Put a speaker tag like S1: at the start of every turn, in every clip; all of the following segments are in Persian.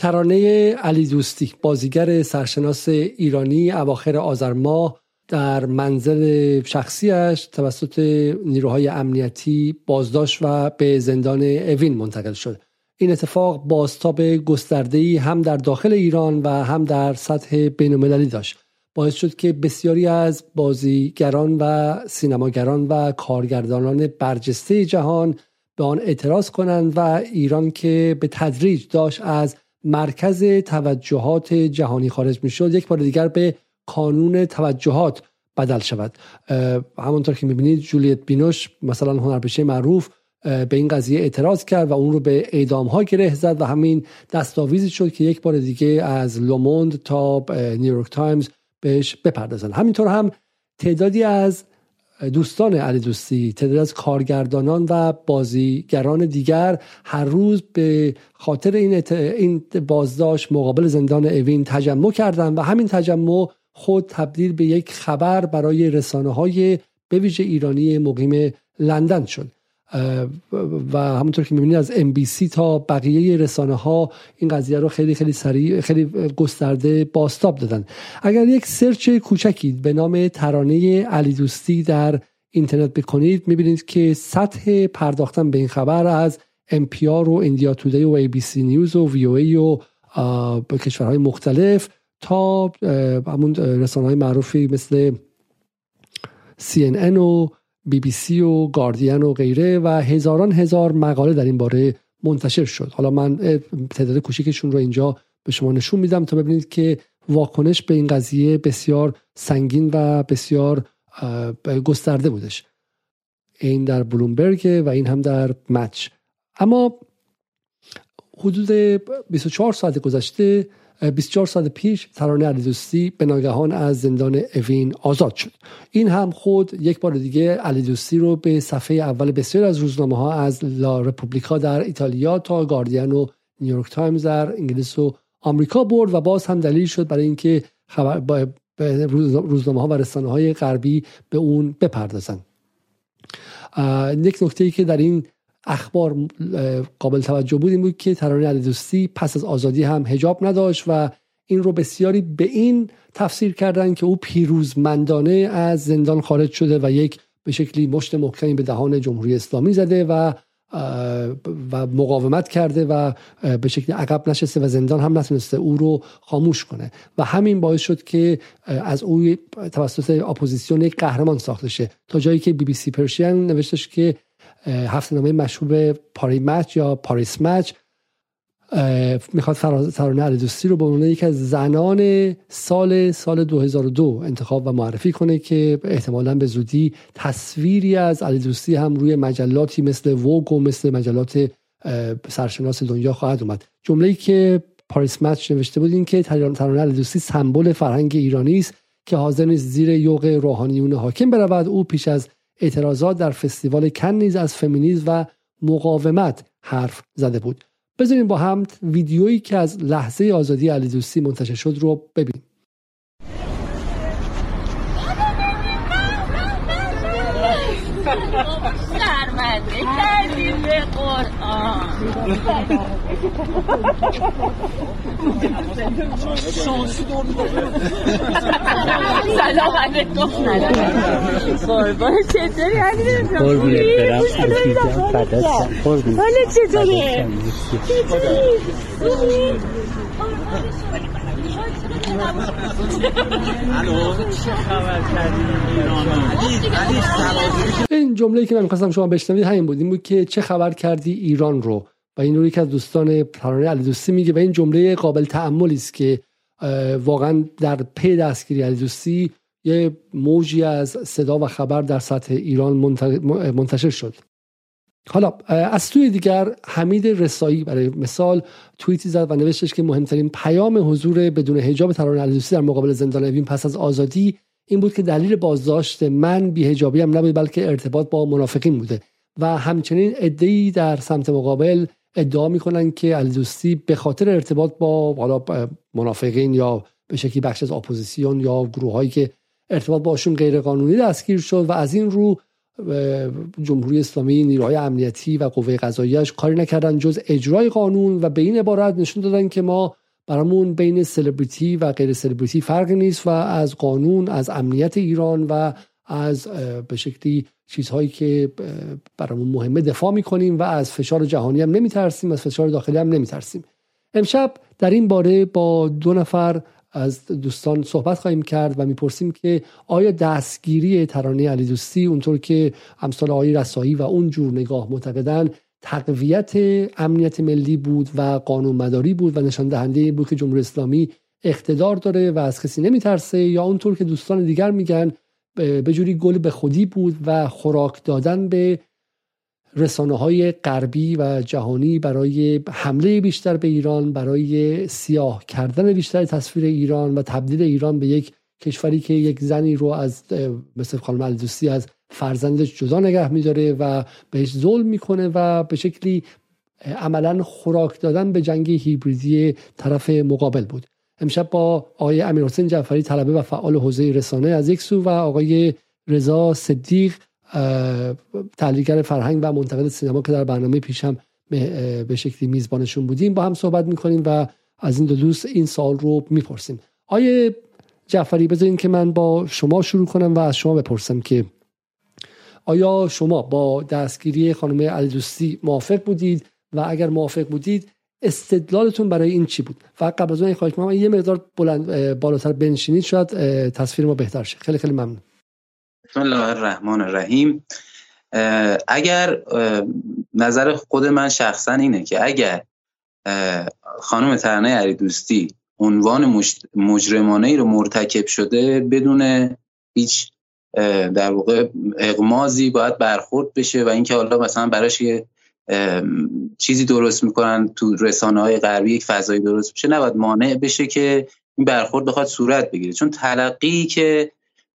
S1: ترانه علی دوستی بازیگر سرشناس ایرانی اواخر آذر ماه در منزل شخصیش توسط نیروهای امنیتی بازداشت و به زندان اوین منتقل شد. این اتفاق بازتاب گسترده‌ای هم در داخل ایران و هم در سطح بین‌المللی داشت. باعث شد که بسیاری از بازیگران و سینماگران و کارگردانان برجسته جهان به آن اعتراض کنند و ایران که به تدریج داشت از مرکز توجهات جهانی خارج می شد یک بار دیگر به کانون توجهات بدل شود. همونطور که می‌بینید جولیت بینوش مثلا هنرپیشه معروف به این قضیه اعتراض کرد و اون رو به اعدام ها گره زد و همین دستاویزی شد که یک بار دیگه از لوموند تا نیویورک تایمز بهش بپردازن. همینطور هم تعدادی از دوستان علی دوستی تعداد از کارگردانان و بازیگران دیگر هر روز به خاطر این, این بازداشت مقابل زندان اوین تجمع کردند و همین تجمع خود تبدیل به یک خبر برای رسانه های به ویژه ایرانی مقیم لندن شد. و همونطور که می‌بینید از سی تا بقیه رسانه ها این قضیه رو خیلی خیلی سریع خیلی گسترده بازتاب دادن. اگر یک search کوچکی به نام ترانه علی دوستی در اینترنت بکنید می‌بینید که سطح پرداختن به این خبر از آر و ایندیا تودی و سی نیوز و ای و به کشورهای مختلف تا همون رسانه های معروفی مثل CNN و بی بی سی و گاردین و غیره و هزاران هزار مقاله در این باره منتشر شد. حالا من تعداد کوچیکشون رو اینجا به شما نشون میدم تا ببینید که واکنش به این قضیه بسیار سنگین و بسیار گسترده بودش. این در بلومبرگ و این هم در مچ. اما حدود 24 ساعت گذشته 24 سال پیش ترانه علیدوستی به ناگهان از زندان اوین آزاد شد. این هم خود یک بار دیگه علیدوستی رو به صفحه اول بسیار از روزنامه ها از لا رپوبلیکا در ایتالیا تا گاردین و نیویورک تایمز در انگلیس و آمریکا برد و باز هم دلیل شد برای اینکه خبر روزنامه ها و رسانه های غربی به اون بپردازن یک نکته ای که در این اخبار قابل توجه بود این بود که ترانه علی دوستی پس از آزادی هم حجاب نداشت و این رو بسیاری به این تفسیر کردن که او پیروزمندانه از زندان خارج شده و یک به شکلی مشت محکمی به دهان جمهوری اسلامی زده و و مقاومت کرده و به شکلی عقب نشسته و زندان هم نتونسته او رو خاموش کنه. و همین باعث شد که از او توسط اپوزیسیون یک قهرمان ساخته شه. تا جایی که بی بی سی پرشین نوشتش که هفته نامه مشهور پاری مچ یا پاریس مچ. می‌خواد ترانه علیدوستی رو به عنوان یکی از زنان سال سال 2002 انتخاب و معرفی کنه که احتمالا به زودی تصویری از علیدوستی هم روی مجلاتی مثل ووگ و مثل مجلات سرشناس دنیا خواهد اومد. جمله ای که پاریس مچ نوشته بود این که ترانه علیدوستی سمبل فرهنگ ایرانی است که حاضر نیست زیر یوغ روحانیون حاکم برود. او پیش از اعتراضات در فستیوال کن نیز از فمینیزم و مقاومت حرف زده بود. بذاریم با هم ویدیویی که از لحظه آزادی علی دوستی منتشر شد رو ببینیم.
S2: شرمنده کردیم به قرآن. شانسی دور سلام علیکم قربان چطوری علی قربونت برم. حالا چطوره
S1: این جمله که من می‌خواستم شما بشنوید همین بود. این بود که چه خبر کردی ایران رو؟ و این رو یکی از دوستان پرانه علی دوستی میگه و این جمله قابل تعملی است که واقعا در پی دستگیری علی دوستی یه موجی از صدا و خبر در سطح ایران منتشر شد. حالا از سوی دیگر حمید رسایی برای مثال توییتی زد و نوشتش که مهمترین پیام حضور بدون حجاب ترانه علیدوستی در مقابل زندان اوین پس از آزادی این بود که دلیل بازداشت من بیهجابی هم نبود بلکه ارتباط با منافقین بوده. و همچنین ادعی در سمت مقابل ادعا می‌کنن که علیدوستی به خاطر ارتباط با حالا منافقین یا به شکلی بخش از اپوزیسیون یا گروه هایی که ارتباط باشون غیر قانونی دستگیر شد و از این رو جمهوری اسلامی نیروهای امنیتی و قوه قضاییش کاری نکردن جز اجرای قانون و به این عبارت نشون دادن که ما برامون بین سلبریتی و غیر سلبریتی فرقی نیست و از قانون از امنیت ایران و از به شکلی چیزهایی که برامون مهمه دفاع می‌کنیم و از فشار جهانی هم نمیترسیم از فشار داخلی هم نمیترسیم. امشب در این باره با دو نفر از دوستان صحبت خواهیم کرد و می‌پرسیم که آیا دستگیری ترانه علی دوستی اونطور که امثال آقای رسایی و اون جور نگاه معتقدن تقویت امنیت ملی بود و قانون مداری بود و نشان دهنده بود که جمهوری اسلامی اقتدار داره و از کسی نمیترسه یا اونطور که دوستان دیگر میگن به جوری گل به خودی بود و خوراک دادن به رسانه های غربی و جهانی برای حمله بیشتر به ایران برای سیاه کردن بیشتر تصویر ایران و تبدیل ایران به یک کشوری که یک زنی رو از مثل خانم الدوستی از فرزندش جدا نگه میداره و بهش ظلم می‌کنه و به شکلی عملا خوراک دادن به جنگ هیبریدی طرف مقابل بود. امشب با آقای امیر حسین جعفری طلبه و فعال حوزه رسانه از یک سو و آقای رضا صدیق تحلیلگر فرهنگ و منتقد سینما که در برنامه پیشم به شکلی میزبانشون بودیم با هم صحبت می‌کنیم و از این دو دوست این سال رو می‌پرسیم. آیه جعفری بذارین که من با شما شروع کنم و از شما بپرسم که آیا شما با دستگیری خانم علیدوستی موافق بودید؟ و اگر موافق بودید استدلالتون برای این چی بود؟ و قبل از اون خواهش یه مقدار بلند بالاتر بنشینید شاید تصویر ما بهتر شه. خیلی خیلی ممنون.
S3: بسم الله الرحمن الرحیم اگر نظر خود من شخصا اینه که اگر خانم ترنه علی دوستی عنوان مجرمانه ای رو مرتکب شده بدون هیچ در واقع اغمازی باید برخورد بشه و اینکه حالا مثلا براش یه چیزی درست می‌کنن تو رسانه های غربی یک فضایی درست بشه نباید مانع بشه که این برخورد بخواد صورت بگیره. چون تلقی که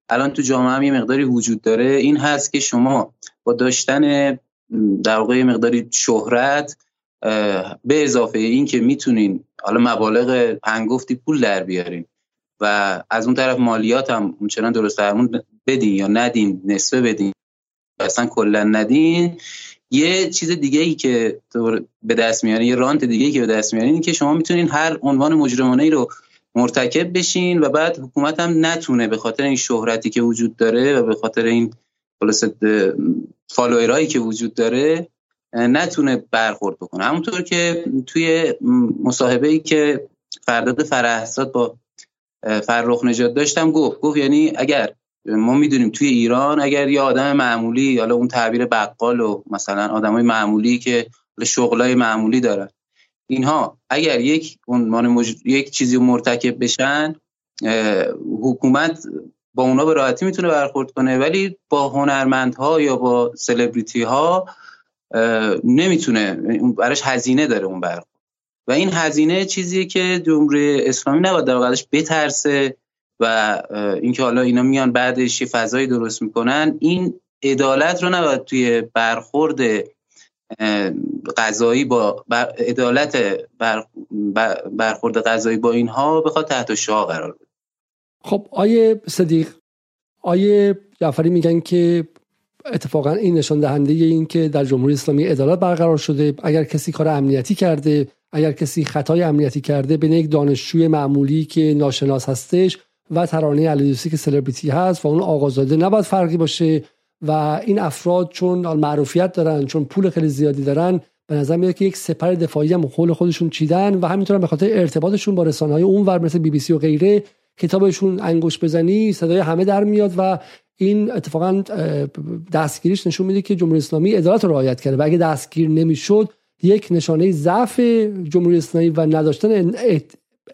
S3: الان تو جامعه هم یه مقداری وجود داره. این هست که شما با داشتن در واقع مقداری شهرت به اضافه این که می‌تونین حالا مبالغ هنگفتی پول در بیارین و از اون طرف مالیات هم اونچنان درست درمون بدین یا ندین نصفه بدین اصلا کلا ندین. یه چیز دیگه ای که به دست میارین یه رانت دیگه ای که به دست میارین که شما می‌تونین هر عنوان مجرمانه ای رو مرتکب بشین و بعد حکومت هم نتونه به خاطر این شهرتی که وجود داره و به خاطر این خلاص فالوئرایی که وجود داره نتونه برخورد بکنه. همونطور که توی مصاحبه ای که فرداد فرحزاد با فرخ نجات داشتم گفت گفت یعنی اگر ما می‌دونیم توی ایران اگر یه آدم معمولی حالا اون تعبیر بقال و مثلا آدمای معمولی که شغلای معمولی دارن اینها اگر یک عنوان مج... یک چیزی مرتکب بشن حکومت با اونا به راحتی می‌تونه برخورد کنه ولی با هنرمندها یا با سلبریتی ها نمی‌تونه براش هزینه داره اون برخورد. و این هزینه چیزیه که جمهوری اسلامی نباید در واقعش بترسه و اینکه حالا اینا میان بعدش یه فضایی درست می‌کنن. این عدالت رو نباید توی برخورد قضایی با عدالت برخورد قضایی با اینها بخواد تحت شاه قرار بده.
S1: خب آیه صدیق آیه جعفری میگن که اتفاقا این نشان دهنده این که در جمهوری اسلامی عدالت برقرار شده. اگر کسی کار امنیتی کرده اگر کسی خطای امنیتی کرده به یک دانشجوی معمولی که ناشناس هستش و ترانه علیدوسی که سلبریتی هست و اون آقازاده نباید فرقی باشه. و این افراد چون معروفیت دارن چون پول خیلی زیادی دارن به نظر میاد که یک سپر دفاعی هم حول خودشون چیدن و همینطور به خاطر ارتباطشون با رسانه های اون ور مثل بی بی سی و غیره کتابشون انگوش بزنی صدای همه در میاد و این اتفاقا دستگیریش نشون میده که جمهوری اسلامی عدالت رو رعایت کرده و اگه دستگیر نمی‌شد یک نشانه ضعف جمهوری اسلامی و نداشتن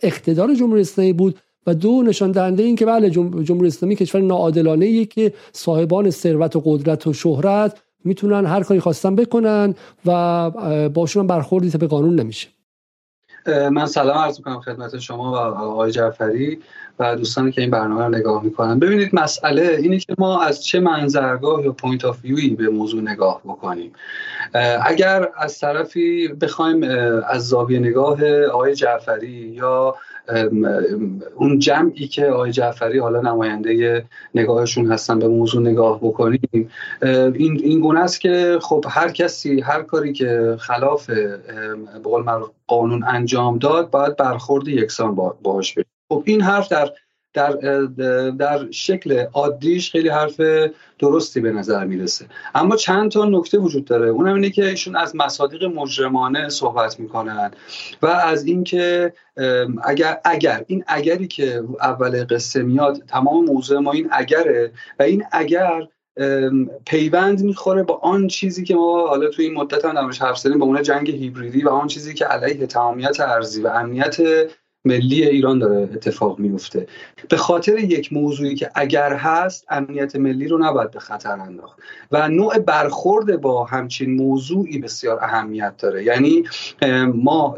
S1: اقتدار جمهوری اسلامی بود و دو نشان دهنده این که بله جمهوری اسلامی کشور ناعادلانه که صاحبان ثروت و قدرت و شهرت می‌تونن هر کاری خواستن بکنن و باشون برخوردی به قانون نمیشه.
S4: من سلام عرض می‌کنم خدمت شما و آقای جعفری و دوستانی که این برنامه رو نگاه می‌کنن. ببینید مسئله اینه که ما از چه منظرگاه یا point of view ی به موضوع نگاه بکنیم. اگر از طرفی بخوایم از زاویه نگاه آقای جعفری یا اون جمعی که آقای جعفری حالا نماینده نگاهشون هستن به موضوع نگاه بکنیم این این گونه است که خب هر کسی هر کاری که خلاف به قانون انجام داد باید برخورد یکسان باهاش بشه. خب این حرف در در در شکل عادیش خیلی حرف درستی به نظر می‌رسه. اما چند تا نکته وجود داره. اونم اینه که ایشون از مصادیق مجرمانه صحبت می‌کنن و از اینکه اگر اگر این اگری که اول قصه میاد تمام موضوع ما این اگره و این اگر پیوند می‌خوره با آن چیزی که ما حالا توی این مدت هم درمش حرف زدیم با اون جنگ هیبریدی و آن چیزی که علیه تمامیت ارزی و امنیت ملی ایران داره اتفاق میفته. به خاطر یک موضوعی که اگر هست امنیت ملی رو نباید به خطر انداخت. و نوع برخورد با همچین موضوعی بسیار اهمیت داره. یعنی ما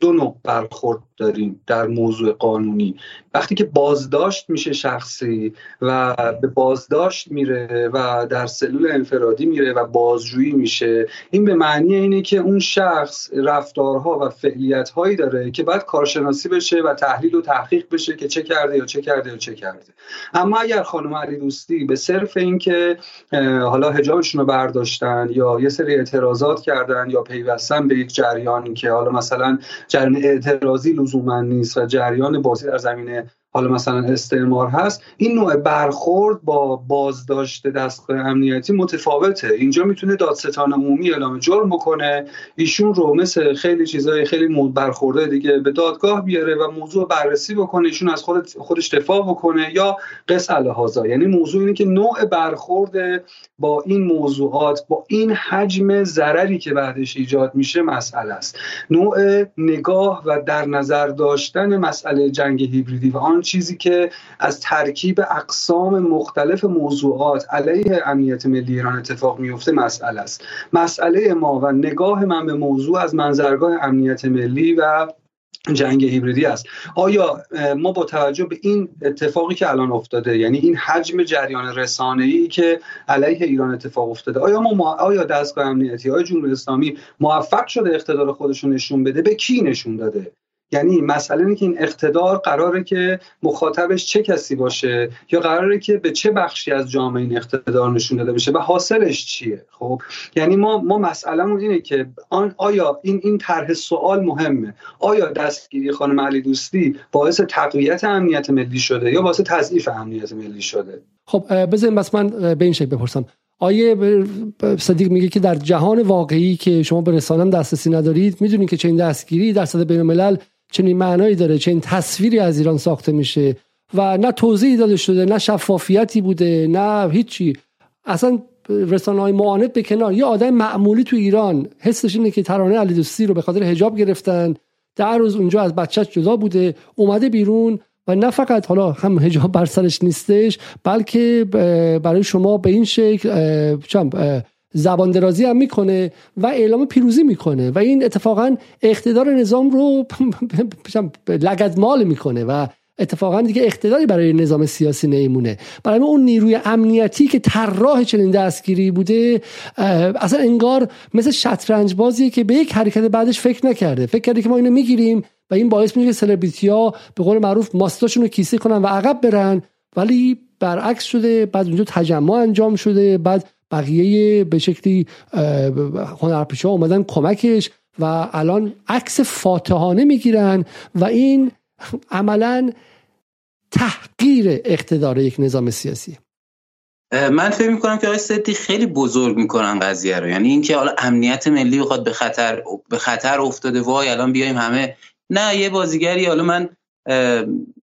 S4: دو نوع برخورد داریم در موضوع قانونی. وقتی که بازداشت میشه شخصی و به بازداشت میره و در سلول انفرادی میره و بازجویی میشه این به معنی اینه که اون شخص رفتارها و فعلیت هایی داره که باید کارشناسی بشه و تحلیل و تحقیق بشه که چه کرده یا چه کرده یا چه کرده. اما اگر خانم علی دوستی به صرف اینکه حالا حجابشون رو برداشتن یا یه سری اعتراضات کردن یا پیوستن به یک جریانی که حالا مثلا جریان اعتراضی لزوما نیست و جریان بازی در زمینه حالا مثلا استعمار هست این نوع برخورد با بازداشت دستگاه امنیتی متفاوته. اینجا می‌تونه دادستان عمومی اعلام جرم بکنه. ایشون رو مثل خیلی چیزای خیلی برخورده دیگه به دادگاه بیاره و موضوع بررسی بکنه. ایشون از خود خودش دفاع بکنه یا قص الهازا. یعنی موضوع اینه که نوع برخورد با این موضوعات با این حجم ضرری که بعدش ایجاد میشه مسئله است. نوع نگاه و در نظر داشتن مسئله جنگ هیبریدی و آن چیزی که از ترکیب اقسام مختلف موضوعات علیه امنیت ملی ایران اتفاق میفته مسئله است. مسئله ما و نگاه من به موضوع از منظرگاه امنیت ملی و جنگ هیبریدی است. آیا ما با توجه به این اتفاقی که الان افتاده یعنی این حجم جریان رسانه ای که علیه ایران اتفاق افتاده آیا ما آیا دستگاه امنیتی های جمهوری اسلامی موفق شده اقتدار خودشون نشون بده؟ به کی نشون داده؟ یعنی مسئله اینه که این اقتدار قراره که مخاطبش چه کسی باشه یا قراره که به چه بخشی از جامعه این اقتدار نشون داده بشه و حاصلش چیه؟ خب؟ یعنی ما ما مسئلهمون اینه که آن آیا این این طرح سوال مهمه؟ آیا دستگیری خانم علی دوستی باعث تقویت امنیت ملی شده یا باعث تضعیف امنیت ملی شده؟
S1: خب بذاریم بس من به این شکل بپرسم. آیه صدیق میگه که در جهان واقعی که شما به رسانه دسترسی ندارید می‌دونید که چه این دستگیری در سطح بین الملل چنین معنایی داره چنین تصویری از ایران ساخته میشه و نه توضیحی داده شده نه شفافیتی بوده نه هیچی. اصلا رسانه های معاند به کنار. یه آدم معمولی تو ایران حسش اینه که ترانه علی دوستی رو به خاطر حجاب گرفتن. در روز اونجا از بچهش جدا بوده اومده بیرون و نه فقط حالا هم هجاب بر سرش نیستش بلکه برای شما به این شکل زبان درازی هم می‌کنه و اعلام پیروزی می‌کنه و این اتفاقا اقتدار نظام رو مال می‌کنه و اتفاقا دیگه اقتداری برای نظام سیاسی نیمونه برای اون نیروی امنیتی که طراح چنین دستگیری بوده اصلا انگار مثل شطرنج بازیه که به یک حرکت بعدش فکر نکرده. فکر کرده که ما اینو می‌گیریم و این باعث میشه که سلبریتی ها به قول معروف ماستاشون رو کیسه کنن و عقب برن. ولی برعکس شده بعد اونجا تجمع انجام شده بعد بقیه به شکلی هنرپیشه اومدن کمکش و الان عکس فاتحانه می‌گیرن و این عملا تحقیر اقتدار یک نظام سیاسی.
S3: من فکر می‌کنم که آقای سدی خیلی بزرگ می‌کنن قضیه رو. یعنی اینکه حالا امنیت ملی بخواد به خطر به خطر افتاده وای الان بیایم همه. نه یه بازیگری حالا من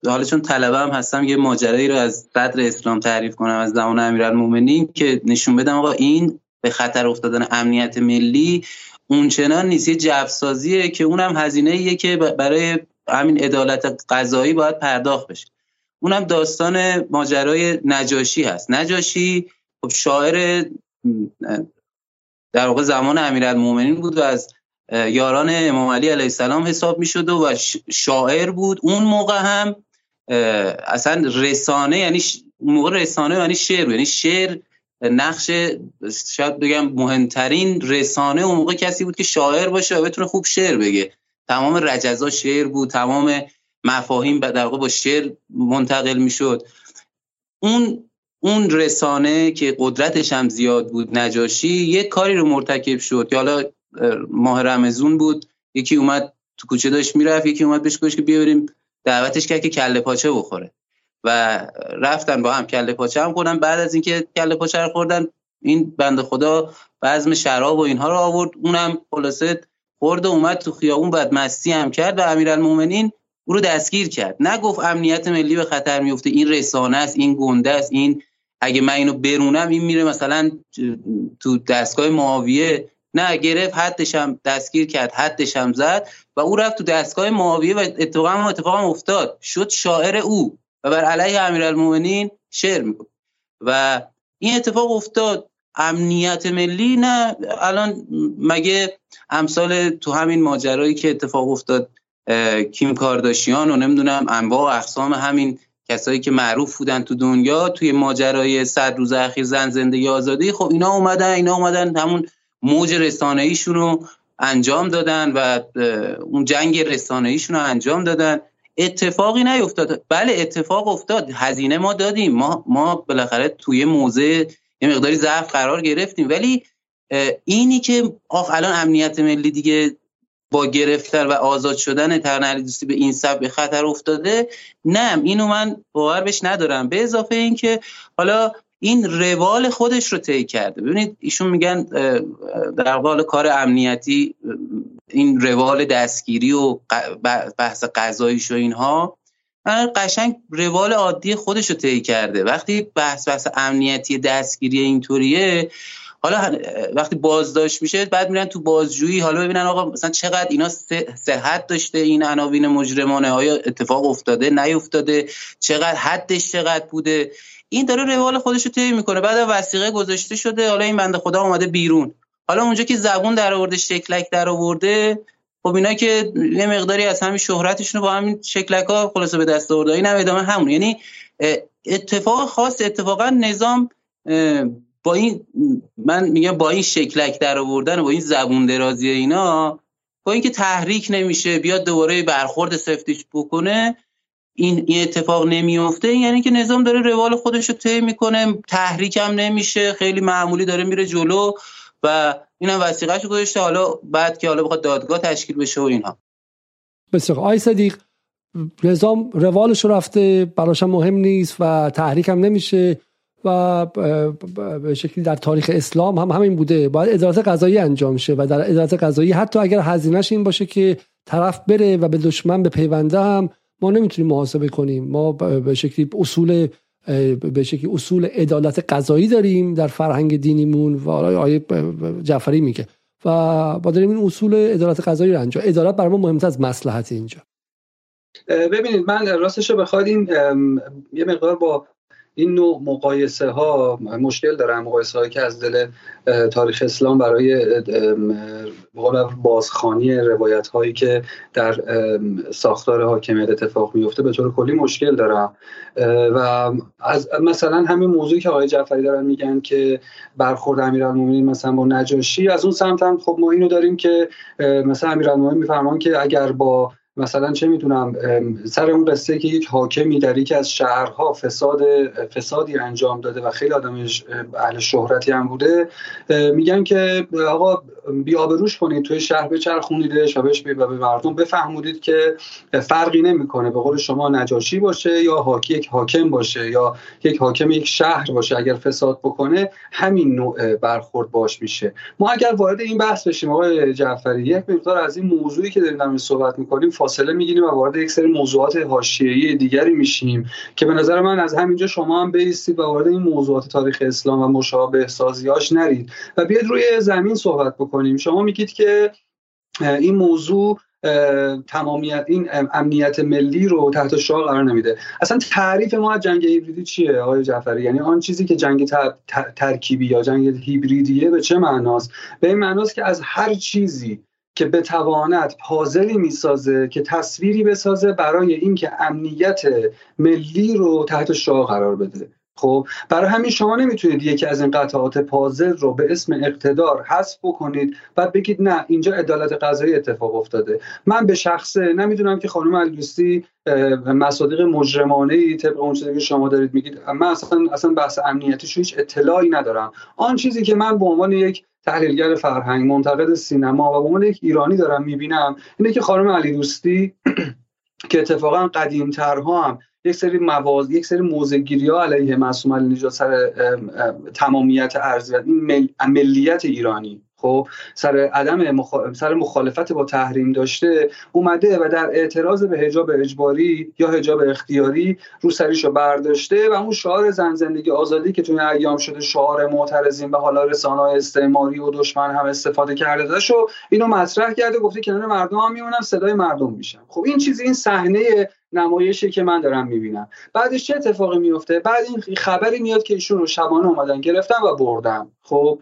S3: حالا چون طلبه هم هستم یه ماجرایی رو از صدر اسلام تعریف کنم از زمان امیرالمومنین که نشون بدم آقا این به خطر افتادن امنیت ملی اونچنان نیست. یه جفسازیه که اونم هزینه ایه که برای همین عدالت قضایی باید پرداخت بشه. اونم داستان ماجرای نجاشی هست. نجاشی خب شاعر در واقع زمان امیرالمومنین بود و از یاران امام علی علیه السلام حساب می شد و شاعر بود. اون موقع هم اصلا رسانه یعنی موقع رسانه یعنی شعر یعنی شعر نقش شاید بگم مهمترین رسانه اون موقع کسی بود که شاعر باشه و بتونه خوب شعر بگه. تمام رجزا شعر بود. تمام مفاهیم در با شعر منتقل می‌شد. اون اون رسانه که قدرتش هم زیاد بود نجاشی یک کاری رو مرتکب شد که حالا ماه رمزون بود. یکی اومد تو کوچه داشت می‌رفت یکی اومد بهش گفت که بیاریم دعوتش کرد که کله پاچه بخوره. و رفتن با هم کله پاچه هم خوردن. بعد از اینکه کله پاچه رو خوردن این بنده خدا بزم شراب و اینها رو آورد. اونم خلاصه خورد و اومد تو خیابون. بعد مستی هم کرد و امیرالمومنین او رو دستگیر کرد. نگفت امنیت ملی به خطر میفته این رسانه است این گنده است این اگه من اینو برونم این میره مثلا تو دستگاه معاویه نه گرفت حدش هم دستگیر کرد حدش هم زد و او رفت تو دستگاه معاویه و اتفاقا هم اتفاقا افتاد. شد شاعر او و بر علیه امیرالمومنین شعر می‌گفت. و این اتفاق افتاد. امنیت ملی نه الان مگه امثال تو همین ماجرایی که اتفاق افتاد کیم کارداشیان و نمی‌دونم انواع و اقسام همین کسایی که معروف بودن تو دنیا توی ماجرای صد روز اخیر زن زندگی آزادی خب اینا اومدن اینا اومدن همون موج رسانه ایشون رو انجام دادن و اون جنگ رسانه ایشون رو انجام دادن. اتفاقی نیفتاد. بله اتفاق افتاد. هزینه ما دادیم. ما ما بالاخره توی موضع یه مقداری ضعف قرار گرفتیم. ولی اینی که آخ الان امنیت ملی دیگه با گرفتن و آزاد شدن ترنری دوستی به این سب به خطر افتاده نه اینو من باور بهش ندارم. به اضافه اینکه حالا این روال خودش رو طی کرده. ببینید ایشون میگن در حال کار امنیتی این روال دستگیری و بحث قضاییش و اینها قشنگ روال عادی خودش رو طی کرده. وقتی بحث بحث امنیتی دستگیری اینطوریه حالا وقتی بازداشت میشه بعد میرن تو بازجویی حالا ببینن آقا مثلا چقدر اینا صحت داشته این عناوین مجرمانه آیا اتفاق افتاده نیفتاده چقدر حدش چقدر بوده. این داره روال خودش رو طی می‌کنه. بعد وسیقه گذاشته شده حالا این بنده خدا اومده بیرون. حالا اونجا که زبون در آورده شکلک در آورده خب اینا که یه مقداری از همین شهرتشون با همین شکلک ها خلاصه به دست آورده. این هم ادامه همون یعنی اتفاق خاص اتفاقا نظام با این من میگم با این شکلک در آوردن با این زبون درازی اینا با اینکه تحریک نمیشه بیاد دوباره برخورد سفتیش بکنه این این اتفاق نمیفته یعنی که نظام داره روال خودش رو طی می‌کنه. تحریک هم نمیشه. خیلی معمولی داره میره جلو و اینم وسیقهش گذاشته. حالا بعد که حالا بخواد دادگاه تشکیل بشه و اینها.
S1: بسیار آی صدیق نظام روالش رو رفته. براش مهم نیست و تحریک هم نمیشه و به شکلی در تاریخ اسلام هم همین بوده. باید ادارت قضایی انجام شه و در ادارت قضایی حتی اگر هزینهش این باشه که طرف بره و به دشمن به پیونده هم ما نمی‌تونیم محاسبه کنیم. ما به شکلی اصول به شکلی اصول عدالت قضایی داریم در فرهنگ دینیمون و آیه جعفری میگه. و با داریم این اصول عدالت قضایی رو انجام عدالت برای ما مهمتر از مصلحت اینجا.
S4: ببینید من راستش رو بخواد این یه مقدار با این نوع مقایسه ها مشکل دارن مقایسه هایی که از دل تاریخ اسلام برای بازخانی روایت هایی که در ساختار حاکمیت اتفاق میفته به طور کلی مشکل دارم و از مثلا همین موضوعی که آقای جعفری دارن میگن که برخورد امیرالمومنین مثلا با نجاشی از اون سمت هم خب ما اینو داریم که مثلا امیرالمومنین میفرمان که اگر با مثلا چه می‌دونم سر اون قصه که یک حاکمی در یکی از شهرها فساد فسادی انجام داده و خیلی آدم اهل شهرتی هم بوده میگن که آقا بیابروش کنید توی شهر بچرخونیدش و بهش و به مردم بفهمونید که فرقی نمی‌کنه. به قول شما نجاشی باشه یا حاکی یک حاکم باشه یا یک حاکم یک شهر باشه اگر فساد بکنه همین نوع برخورد باش میشه. ما اگر وارد این بحث بشیم آقای جعفری یک مقدار از این موضوعی که داریم صحبت می‌کنیم فاصله می‌گیریم و وارد یک سری موضوعات حاشیه‌ای دیگری میشیم که به نظر من از همینجا شما هم بیستید و وارد این موضوعات تاریخ اسلام و مشابه سازیاش نرید. و بیاید روی زمین صحبت بکنیم. شما میگید که این موضوع تمامیت این امنیت ملی رو تحت شعار قرار نمیده. اصلا تعریف ما از جنگ هیبریدی چیه آقای جعفری؟ یعنی آن چیزی که جنگ ترکیبی یا جنگ هیبریدیه به چه معناست؟ به این معناست که از هر چیزی که بتواند پازلی می‌سازه که تصویری بسازه برای اینکه امنیت ملی رو تحت شعار قرار بده. خب برای همین شما نمی‌تونید یکی از این قطعات پازل رو به اسم اقتدار حذف بکنید و بگید نه اینجا عدالت قضایی اتفاق افتاده. من به شخصه نمی‌دونم که خانم الدوستی مصادیق مجرمانه ای طبق اون چیزی که شما دارید میگید من اصلا اصلا بحث امنیتیش هیچ اطلاعی ندارم. آن چیزی که من به عنوان یک تحلیلگر فرهنگ منتقد سینما و به عنوان یک ایرانی دارم می‌بینم اینه که خانم علی دوستی که اتفاقا قدیمترها هم یک سری مواز یک سری موزگیری ها علیه معصوم علی نژاد سر تمامیت ارزیت این ملیت ایرانی. خب سر عدم سر مخالفت با تحریم داشته اومده و در اعتراض به حجاب اجباری یا حجاب اختیاری رو سریشو برداشته و اون شعار زن زندگی آزادی که توی ایام شده شعار معترضین و حالا رسانه استعماری و دشمن هم استفاده کرده داشت و اینو مطرح کرده گفته کنار مردم هم میمونم صدای مردم میشم خب این چیزی این صحنه نمایشی که من دارم می‌بینم. بعدش چه اتفاقی میفته بعد این خبری میاد که ایشون رو شبانه اومدن گرفتن و بردن. خب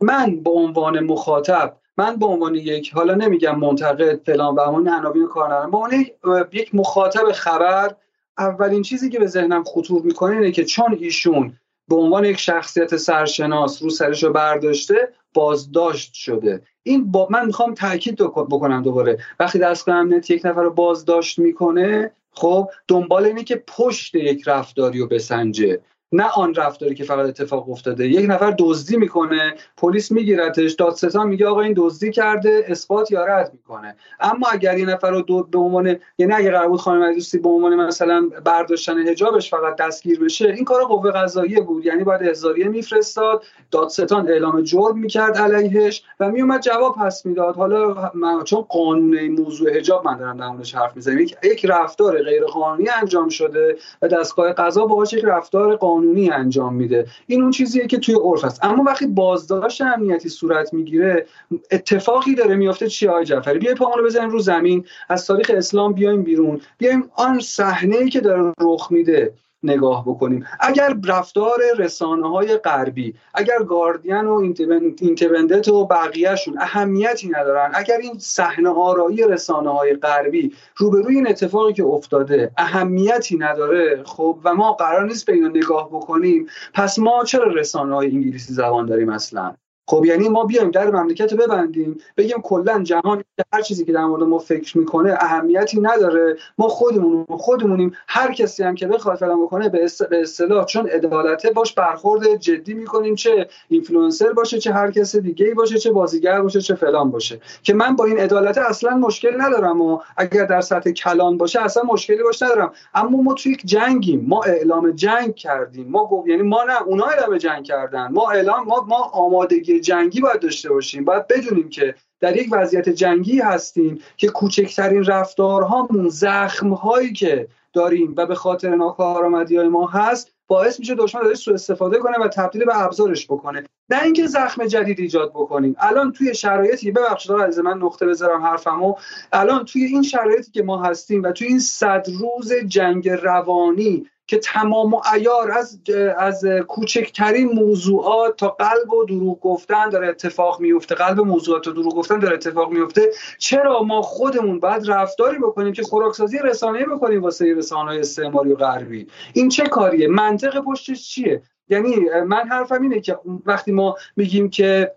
S4: من به عنوان مخاطب من به عنوان یک حالا نمیگم منتقد فلان اون عناوین کار ندارم به عنوان یک مخاطب خبر اولین چیزی که به ذهنم خطور می‌کنه اینه که چون ایشون به عنوان یک شخصیت سرشناس رو سرشو برداشته بازداشت شده. این با من می‌خوام تاکید بکنم دوباره. وقتی دستگاه امنیت یک نفر رو بازداشت می‌کنه خب دنبال اینه که پشت یک رفتاری رو بسنجه. نه آن رفتاری که فقط اتفاق افتاده. یک نفر دزدی می‌کنه پلیس میگیرتش دادستان میگه آقا این دزدی کرده اثبات یا رد می‌کنه. اما اگر یه نفر رو به عنوان یعنی اگر قرار بود خانم عزیزی به عنوان مثلا برداشتن حجابش فقط دستگیر بشه این کار قوه قضاییه بود. یعنی باید احضاریه میفرستاد دادستان اعلام جرم می‌کرد علیهش و میومد جواب پس می‌داد. حالا من چون قانون موضوع حجاب من دارم در حرف می‌زنم یک رفتار غیر قانونی انجام شده و دستگاه قضا باهاش یک رفتار قانونی قانونی انجام میده. این اون چیزیه که توی عرف است. اما وقتی بازداشت امنیتی صورت می‌گیره اتفاقی داره میافته چی آقای جعفری؟ بیایم پامون رو بزنیم رو زمین از تاریخ اسلام بیایم بیرون. بیایم آن صحنه ای که داره رخ میده. نگاه بکنیم. اگر رفتار رسانه های غربی اگر گاردین و اینترندت و بقیهشون اهمیتی ندارن اگر این صحنه آرایی رسانه های غربی روبروی این اتفاقی که افتاده اهمیتی نداره خب و ما قرار نیست به اینو نگاه بکنیم پس ما چرا رسانه های انگلیسی زبان داریم اصلا؟ خب یعنی ما بیایم در مملکت رو ببندیم بگیم کلا جهان هر چیزی که در مورد ما فکر می‌کنه اهمیتی نداره. ما خودمون خودمونیم. هر کسی هم که بخواد فلان بکنه به اصطلاح چون عدالته باش برخورد جدی می‌کنیم چه اینفلوئنسر باشه چه هر کس دیگه باشه چه بازیگر باشه چه فلان باشه. که من با این عدالت اصلا مشکل ندارم و اگر در سطح کلان باشه اصلا مشکلی باش ندارم. اما ما توی یک جنگیم. ما اعلام جنگ کردیم. ما گفت یعنی ما نه اونا اعلام جنگ کردن. ما اعلام ما ما آمادگی جنگی باید داشته باشیم. باید بدونیم که در یک وضعیت جنگی هستیم که کوچکترین رفتارهامون زخمهایی که داریم و به خاطر ناکارآمدی های ما هست باعث میشه دشمن ازش سوء استفاده کنه و تبدیل به ابزارش بکنه. نه اینکه زخم جدید ایجاد بکنیم. الان توی شرایطی ببخشید آقا از من نقطه بذارم حرفمو. الان توی این شرایطی که ما هستیم و توی این صد روز جنگ روانی که تمام و ایار از از کوچکترین موضوعات تا قلب و دروغ گفتن داره اتفاق میفته. قلب موضوعات و دروغ گفتن داره اتفاق میفته. چرا ما خودمون باید رفتاری بکنیم که خوراکسازی رسانه‌ای بکنیم واسه رسانه‌های استعماری و غربی؟ این چه کاریه؟ منطق پشتش چیه؟ یعنی من حرفم اینه که وقتی ما میگیم که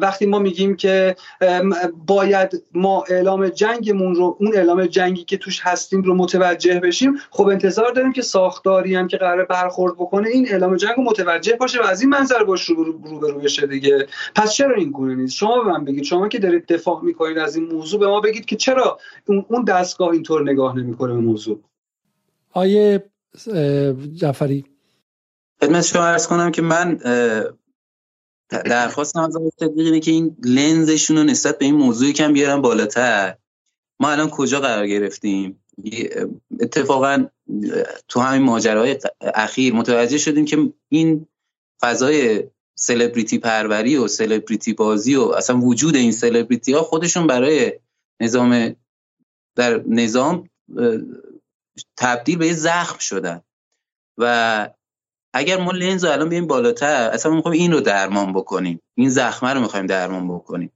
S4: وقتی ما میگیم که باید ما اعلام جنگمون رو اون اعلام جنگی که توش هستیم رو متوجه بشیم خب انتظار داریم که ساختاری هم که قرار برخورد بکنه این اعلام جنگ رو متوجه باشه و از این منظر باش رو رو بشه دیگه. پس چرا این گونه نیست؟ شما به من بگید. شما که دارید دفاع می‌کنید از این موضوع به ما بگید که چرا اون دستگاه اینطور نگاه نمی‌کنه به موضوع.
S1: آیه جعفری.
S3: خدمت شما ارز کنم که من درخواستم از اینه که این لنزشون رو نسبت به این موضوعی کم بیارن بالاتر. ما الان کجا قرار گرفتیم؟ اتفاقا تو همین ماجراهای اخیر متوجه شدیم که این فضای سلبریتی پروری و سلبریتی بازی و اصلا وجود این سلبریتی ها خودشون برای نظام در نظام تبدیل به یه زخم شدن. و اگر ما لنز رو الان بیایم بالاتر اصلا ما می‌خوایم این رو درمان بکنیم. این زخمه رو می‌خوایم درمان بکنیم.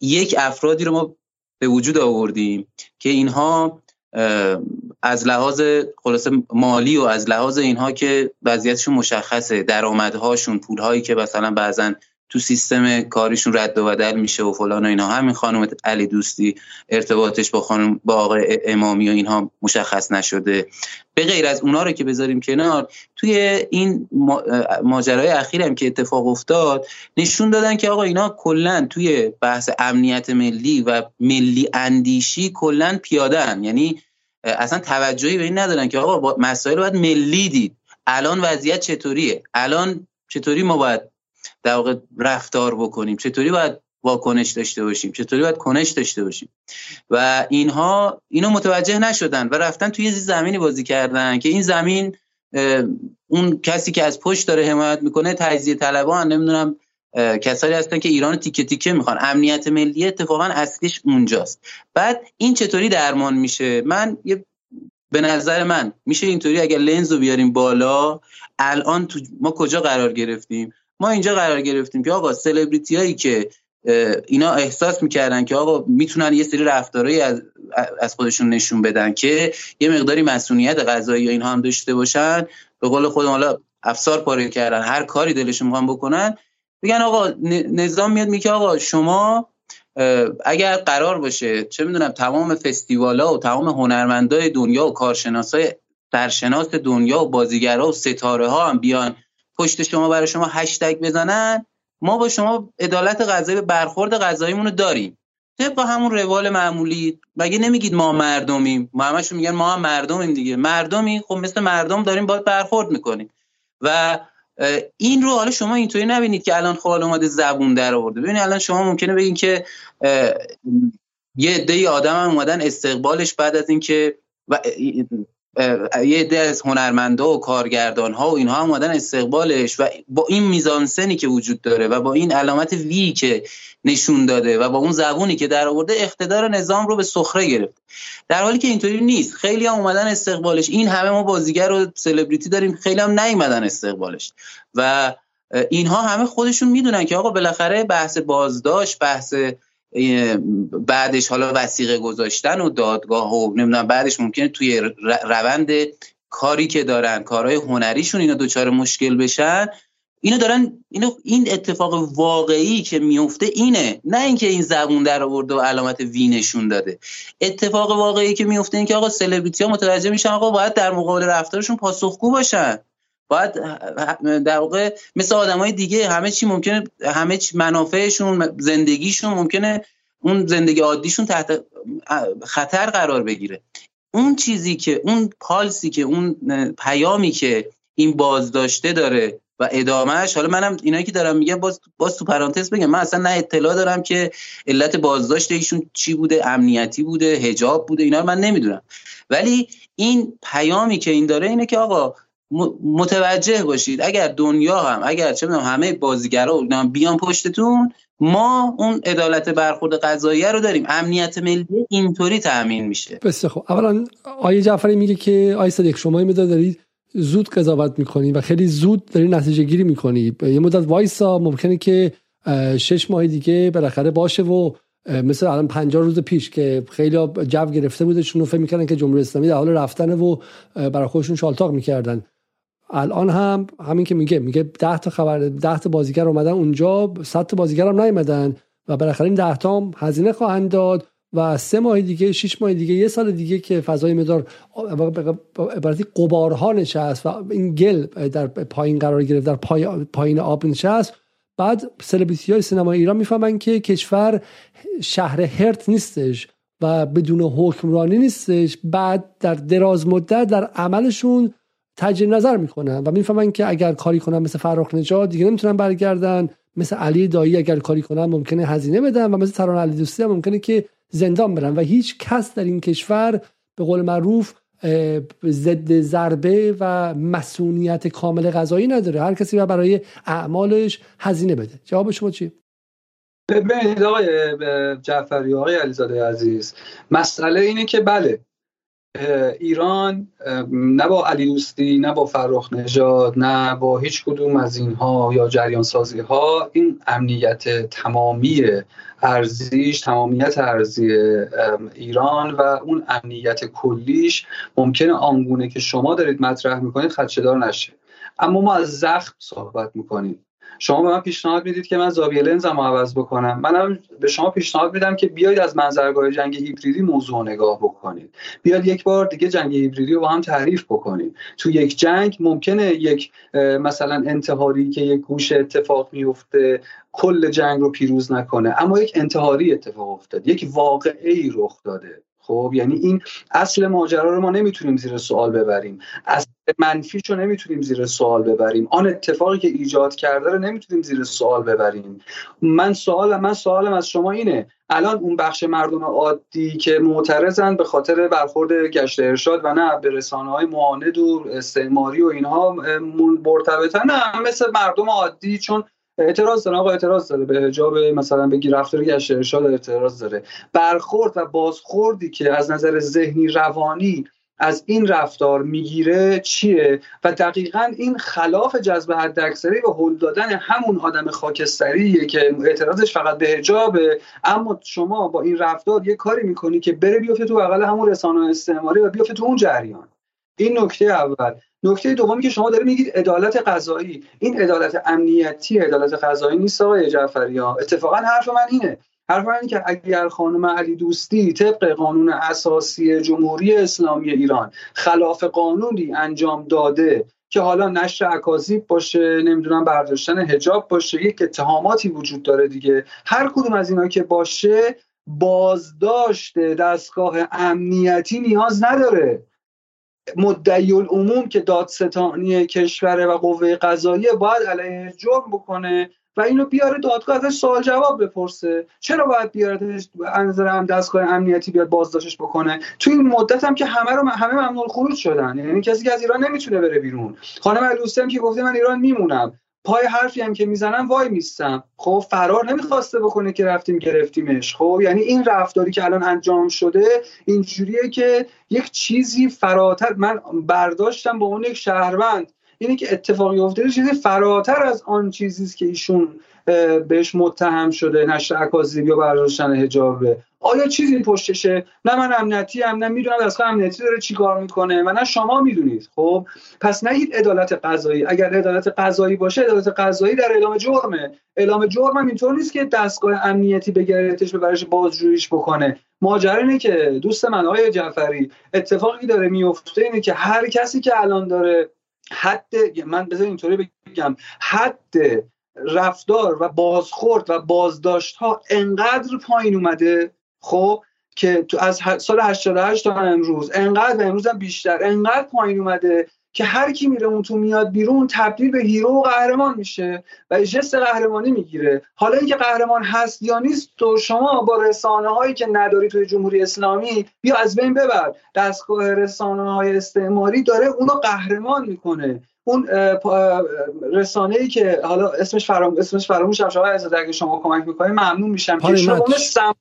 S3: یک افرادی رو ما به وجود آوردیم که اینها از لحاظ خلاص مالی و از لحاظ اینها که وضعیتشون مشخصه درآمدهاشون پولهایی که مثلا بعضا تو سیستم کاریشون رد و بدل میشه و فلان و اینا. همین خانم علی دوستی ارتباطش با خانم با آقای امامی و اینها مشخص نشده. به غیر از اونا رو که بذاریم کنار توی این ماجرای اخیر هم که اتفاق افتاد نشون دادن که آقا اینا کلا توی بحث امنیت ملی و ملی اندیشی کلا پیاده یعنی اصلا توجهی به این ندارن که آقا مسائل باید ملی دید. الان وضعیت چطوریه؟ الان چطوری ما باید در واقع رفتار بکنیم. چطوری باید واکنش داشته باشیم؟ چطوری باید کنش داشته باشیم؟ و اینها اینو متوجه نشدن و رفتن توی زمینی بازی کردن که این زمین اون کسی که از پشت داره حمایت می‌کنه تجزیه طلبان نمی‌دونم کسایی هستن که ایران تیکه تیکه می‌خوان. امنیت ملی اتفاقا اصلیش اونجاست. بعد این چطوری درمان میشه؟ من یه به نظر من میشه اینطوری اگر لنز رو بیاریم بالا الان تو ما کجا قرار گرفتیم؟ ما اینجا قرار گرفتیم که آقا سلبریتی هایی که اینا احساس می‌کردن که آقا می‌تونن یه سری رفتارهایی از از خودشون نشون بدن که یه مقداری مسئولیت قضایی اینها هم داشته باشن. به قول خودم حالا افسار پاره کردن هر کاری دلشون می‌خوان بکنن. بگن آقا نظام میاد میگه آقا شما اگر قرار باشه چه می‌دونم تمام فستیوالا و تمام هنرمندای دنیا و کارشناسای سرشناس دنیا و بازیگرا و ستاره ها هم بیان پشت شما برای شما هشتگ بزنن ما با شما عدالت غذایی برخورد غذاییمون رو داریم. طبق همون روال معمولی مگه نمیگید ما مردمیم؟ ما همشون میگن ما هم مردمیم دیگه. مردمی خب مثل مردم داریم باید برخورد می‌کنیم. و این رو حالا شما اینطوری نبینید که الان خال اومده زبون در آورده. ببینید الان شما ممکنه بگین که یه عده آدم هم اومدن استقبالش بعد از اینکه یه عده از هنرمندا و کارگردان ها و اینها هم اومدن استقبالش و با این میزانسنی که وجود داره و با این علامت وی که نشون داده و با اون زبونی که در آورده اقتدار نظام رو به سخره گرفت. در حالی که اینطوری نیست. خیلی هم اومدن استقبالش. این همه ما بازیگر و سلبریتی داریم. خیلی هم نیومدن استقبالش. و اینها همه خودشون می‌دونن که آقا بالاخره بحث بازداشت بحث بعدش حالا وسیقه گذاشتن و دادگاه و نمی‌دونم بعدش ممکنه توی روند کاری که دارن کارهای هنریشون اینا دچار مشکل بشن. اینو دارن اینو این اتفاق واقعی که میفته اینه. نه اینکه این زبون در آورده و علامت وی نشون داده. اتفاق واقعی که میفته این که آقا سلبریتی ها متوجه میشن آقا باید در مقابل رفتارشون پاسخگو باشن. باید در واقع مثل آدمای دیگه همه چی ممکنه همه چی منافعشون زندگیشون ممکنه اون زندگی عادیشون تحت خطر قرار بگیره. اون چیزی که اون پالسی که اون پیامی که این بازداشته داره و ادامهش حالا منم اینایی که دارم میگم باز باز تو پرانتز بگم من اصلا نه اطلاع دارم که علت بازداشت ایشون چی بوده امنیتی بوده حجاب بوده اینا رو من نمی‌دونم. ولی این پیامی که این داره اینه که آقا متوجه باشید. اگر دنیا هم اگر چه همه بازیگرا بیان پشتتون ما اون عدالت برخورد قضایی رو داریم. امنیت ملی اینطوری تامین میشه.
S1: بسیار خب اولا آیه جعفری میگه که آیه صدیق شما این دارید زود قضاوت می‌کنی و خیلی زود داری نتیجه گیری می‌کنی. یه مدت وایسا ممکنه که شش ماه دیگه بالاخره باشه و مثل الان 50 روز پیش که خیلی جو گرفته بودشون و فکر می‌کردن که جمهوری اسلامی در حال رفتن و برای خودشون شالتاق می‌کردن. الان هم همین که میگه میگه 10 تا خبر 10 تا بازیگر اومدن اونجا 100 تا بازیگر هم نیومدن و بالاخره این 10 تا هم هزینه خواهند داد و سه ماه دیگه شش ماه دیگه یه سال دیگه که فضای مدار عبارتی قبارها نشست و این گل در پایین قرار گرفت در پای پایین آب نشست. بعد سلبریتی های سینما ایران می‌فهمن که کشور شهر هرت نیستش و بدون حکمرانی نیستش. بعد در دراز مدت در عملشون تجدید نظر می‌کنن و می‌فهمن که اگر کاری کنن مثل فرخ نژاد دیگه نمی‌تونن برگردن. مثل علی دایی اگر کاری کنن ممکنه هزینه بدن و مثل تران علی دوستی هم ممکنه که زندان برن. و هیچ کس در این کشور به قول معروف ضد ضربه و مسئولیت کامل غذایی نداره. هر کسی برای اعمالش هزینه بده. جواب شما چیه؟
S4: ببینید آقای جعفری آقای علیزاده عزیز مسئله اینه که بله ایران نه با علی دوستی نه با فرخ نژاد نه با هیچ کدوم از اینها یا جریان سازی ها این امنیت تمامی ارزیش تمامیت ارزی ایران و اون امنیت کلیش ممکنه آنگونه که شما دارید مطرح می‌کنید خدشدار نشه. اما ما از زخم صحبت می‌کنیم. شما به من پیشنهاد می‌دید که من زاویه لنزم رو عوض بکنم. منم به شما پیشنهاد میدم که بیاید از منظرگاه جنگ هیبریدی موضوع نگاه بکنید. بیاید یک بار دیگه جنگ هیبریدی رو با هم تعریف بکنید. تو یک جنگ ممکنه یک مثلا انتحاری که یک گوش اتفاق میفته کل جنگ رو پیروز نکنه اما یک انتحاری اتفاق افتاد یک واقعه ای رخ داده. خب یعنی این اصل ماجرا رو ما نمی‌تونیم زیر سوال ببریم. اصل منفیش رو نمی‌تونیم زیر سوال ببریم. آن اتفاقی که ایجاد کرده رو نمی‌تونیم زیر سوال ببریم. من سوال من سوالم از شما اینه. الان اون بخش مردم عادی که معترضن به خاطر برخورد گشت ارشاد و نه به رسانه های معاند و استعماری و اینها مرتبطن نه مثل مردم عادی چون اعتراض داره. آقا اعتراض داره. به حجاب مثلا به رفتار گشت ارشاد اعتراض داره. برخورد و بازخوردی که از نظر ذهنی روانی از این رفتار می‌گیره چیه؟ و دقیقا این خلاف جذب حداکثری و هل دادن همون آدم خاکستریه که اعتراضش فقط به حجابه. اما شما با این رفتار یه کاری می‌کنی که بره بیفته تو بغل همون رسانه استعماری و بیفته تو اون جریان. این نکته اول. نکته دومی که شما دارید میگید عدالت قضایی. این عدالت امنیتی عدالت قضایی نیست آقای جعفری ها اتفاقا حرف من اینه. حرف اینه که اگر خانم علی دوستی طبق قانون اساسی جمهوری اسلامی ایران خلاف قانونی انجام داده که حالا نشر اکاذیب باشه نمی‌دونم برداشتن حجاب باشه یک اتهاماتی وجود داره دیگه. هر کدوم از اینا که باشه بازداشت دستگاه امنیتی نیاز نداره. مدعی العموم که دادستانی کشوره و قوه قضاییه باید علیه جرم بکنه. و اینو بیاره دادگاه ازش سوال جواب بپرسه. چرا باید بیاره انظر هم دستگاه امنیتی بیاد بازداشتش بکنه. تو این مدت هم که همه رو همه ممنوع خروج شدن. یعنی کسی که از ایران نمی‌تونه بره بیرون. خانم علوسی هم که گفته من ایران میمونم. پای حرفی هم که می‌زنم وای میستم. خب فرار نمی‌خواسته بکنه که رفتیم گرفتیمش. خب یعنی این رفتاری که الان انجام شده اینجوریه که یک چیزی فراتر من برداشتم به اون یک شهروند. اینه که اتفاقی افتاده چیزی فراتر از آن چیزی که ایشون بهش متهم شده نشر اکاذیب یا برداشتن حجابه آیا چیزی پشتشه؟ نه من امنیتی هم نه می‌دونم از امنیتی داره چیکار می‌کنه و نه شما می‌دونید. خب پس نگید عدالت قضایی. اگر عدالت قضایی باشه عدالت قضایی در اعلام جرمه. اعلام جرم هم اینطور نیست که دستگاه امنیتی بگیرتش ببرش بازجوییش بکنه. ماجرا اینه که دوست من آقای جعفری اتفاقی داره میفته اینه که هر کسی که الان داره حد من بذار اینطوری بگم حد رفتار و بازخورد و بازداشت ها انقدر پایین اومده خب که تو از سال 88 تا امروز انقدر امروز هم بیشتر انقدر پایین اومده که هر کی میره اون تو میاد بیرون تبدیل به هیرو و قهرمان میشه و جست قهرمانی می‌گیره. حالا اینکه قهرمان هست یا نیست تو شما با رسانه هایی که نداری توی جمهوری اسلامی بیا از بین ببر. دستگاه رسانه های استعماری داره اونو قهرمان می‌کنه. اون رسانه ای که حالا اسمش فرام اسمش فراموش شما اگه شما کمک می‌کنید ممنون میشم. که شما سم...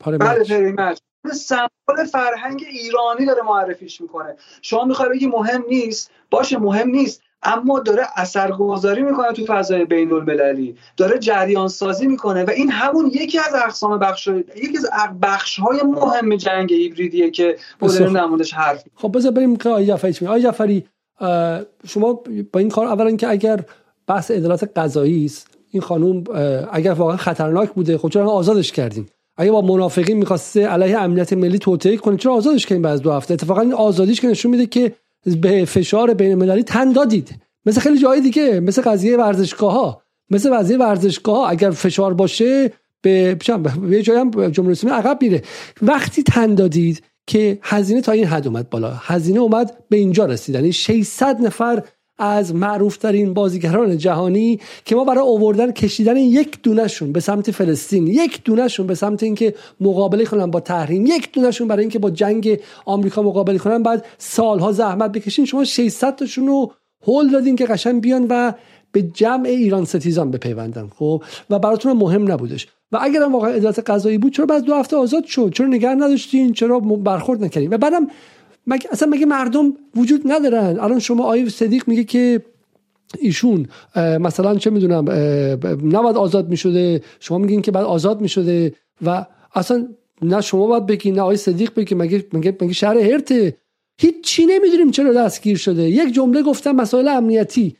S4: بله سمبل فرهنگ ایرانی داره معرفیش می‌کنه. شما می‌خوای بگی مهم نیست؟ باشه مهم نیست. اما داره اثرگذاری می‌کنه تو فضای بین المللی داره جریان سازی می‌کنه و این همون یکی از اقسام بخش یکی از بخش های مهم جنگ هیبریدیه که بودن نمودش حرف
S1: خب بذار بریم که آقای جعفری آقای جعفری شما با این کار اولا که اگر بحث عدالت قضایی است این خانوم اگر واقعا خطرناک بوده خب چرا آزادش کردیم اگه با منافقین می‌خواسته علیه امنیت ملی توطئه کنه چرا آزادش کردیم بعد دو هفته؟ اتفاقا این آزادیش که نشون میده که به فشار بین المللی تن دادید. مثل خیلی جای دیگه مثل قضیه ورزشگاه ها مثل قضیه ورزشگاه اگر فشار باشه به یه جایی هم جمهوری اسلامی عقب میره. وقتی تن دادید که هزینه تا این حد اومد بالا هزینه اومد به اینجا رسید. یعنی 600 نفر از معروفترین بازیگران جهانی که ما برای اووردن کشیدن یک دونشون به سمت فلسطین یک دونشون به سمت اینکه مقابله کنن با تحریم یک دونشون برای اینکه با جنگ آمریکا مقابله کنن بعد سالها زحمت بکشین. شما 600 تاشون رو هول دادین که قشنگ بیان و به جمع ایران ستیزان بپیوندن. خب؟ و براتون مهم نبودش. و اگر هم واقعا عدالت قضایی بود چرا بعد دو هفته آزاد شد؟ چرا نگه نداشتین؟ چرا برخورد نکردین؟ و بعدم مگه اصلا مگه مردم وجود ندارن؟ الان شما آیه صدیق میگه که ایشون مثلا چه می‌دونم نباید آزاد می‌شده شما میگین که بعد آزاد می‌شده و اصلا نه شما باید بگین نه آقای صدیق بگی مگه مگه مگه شهر هرته؟ هیچ چی نمی‌دونیم چرا دستگیر شده. یک جمله گفتم مسائل امنیتی.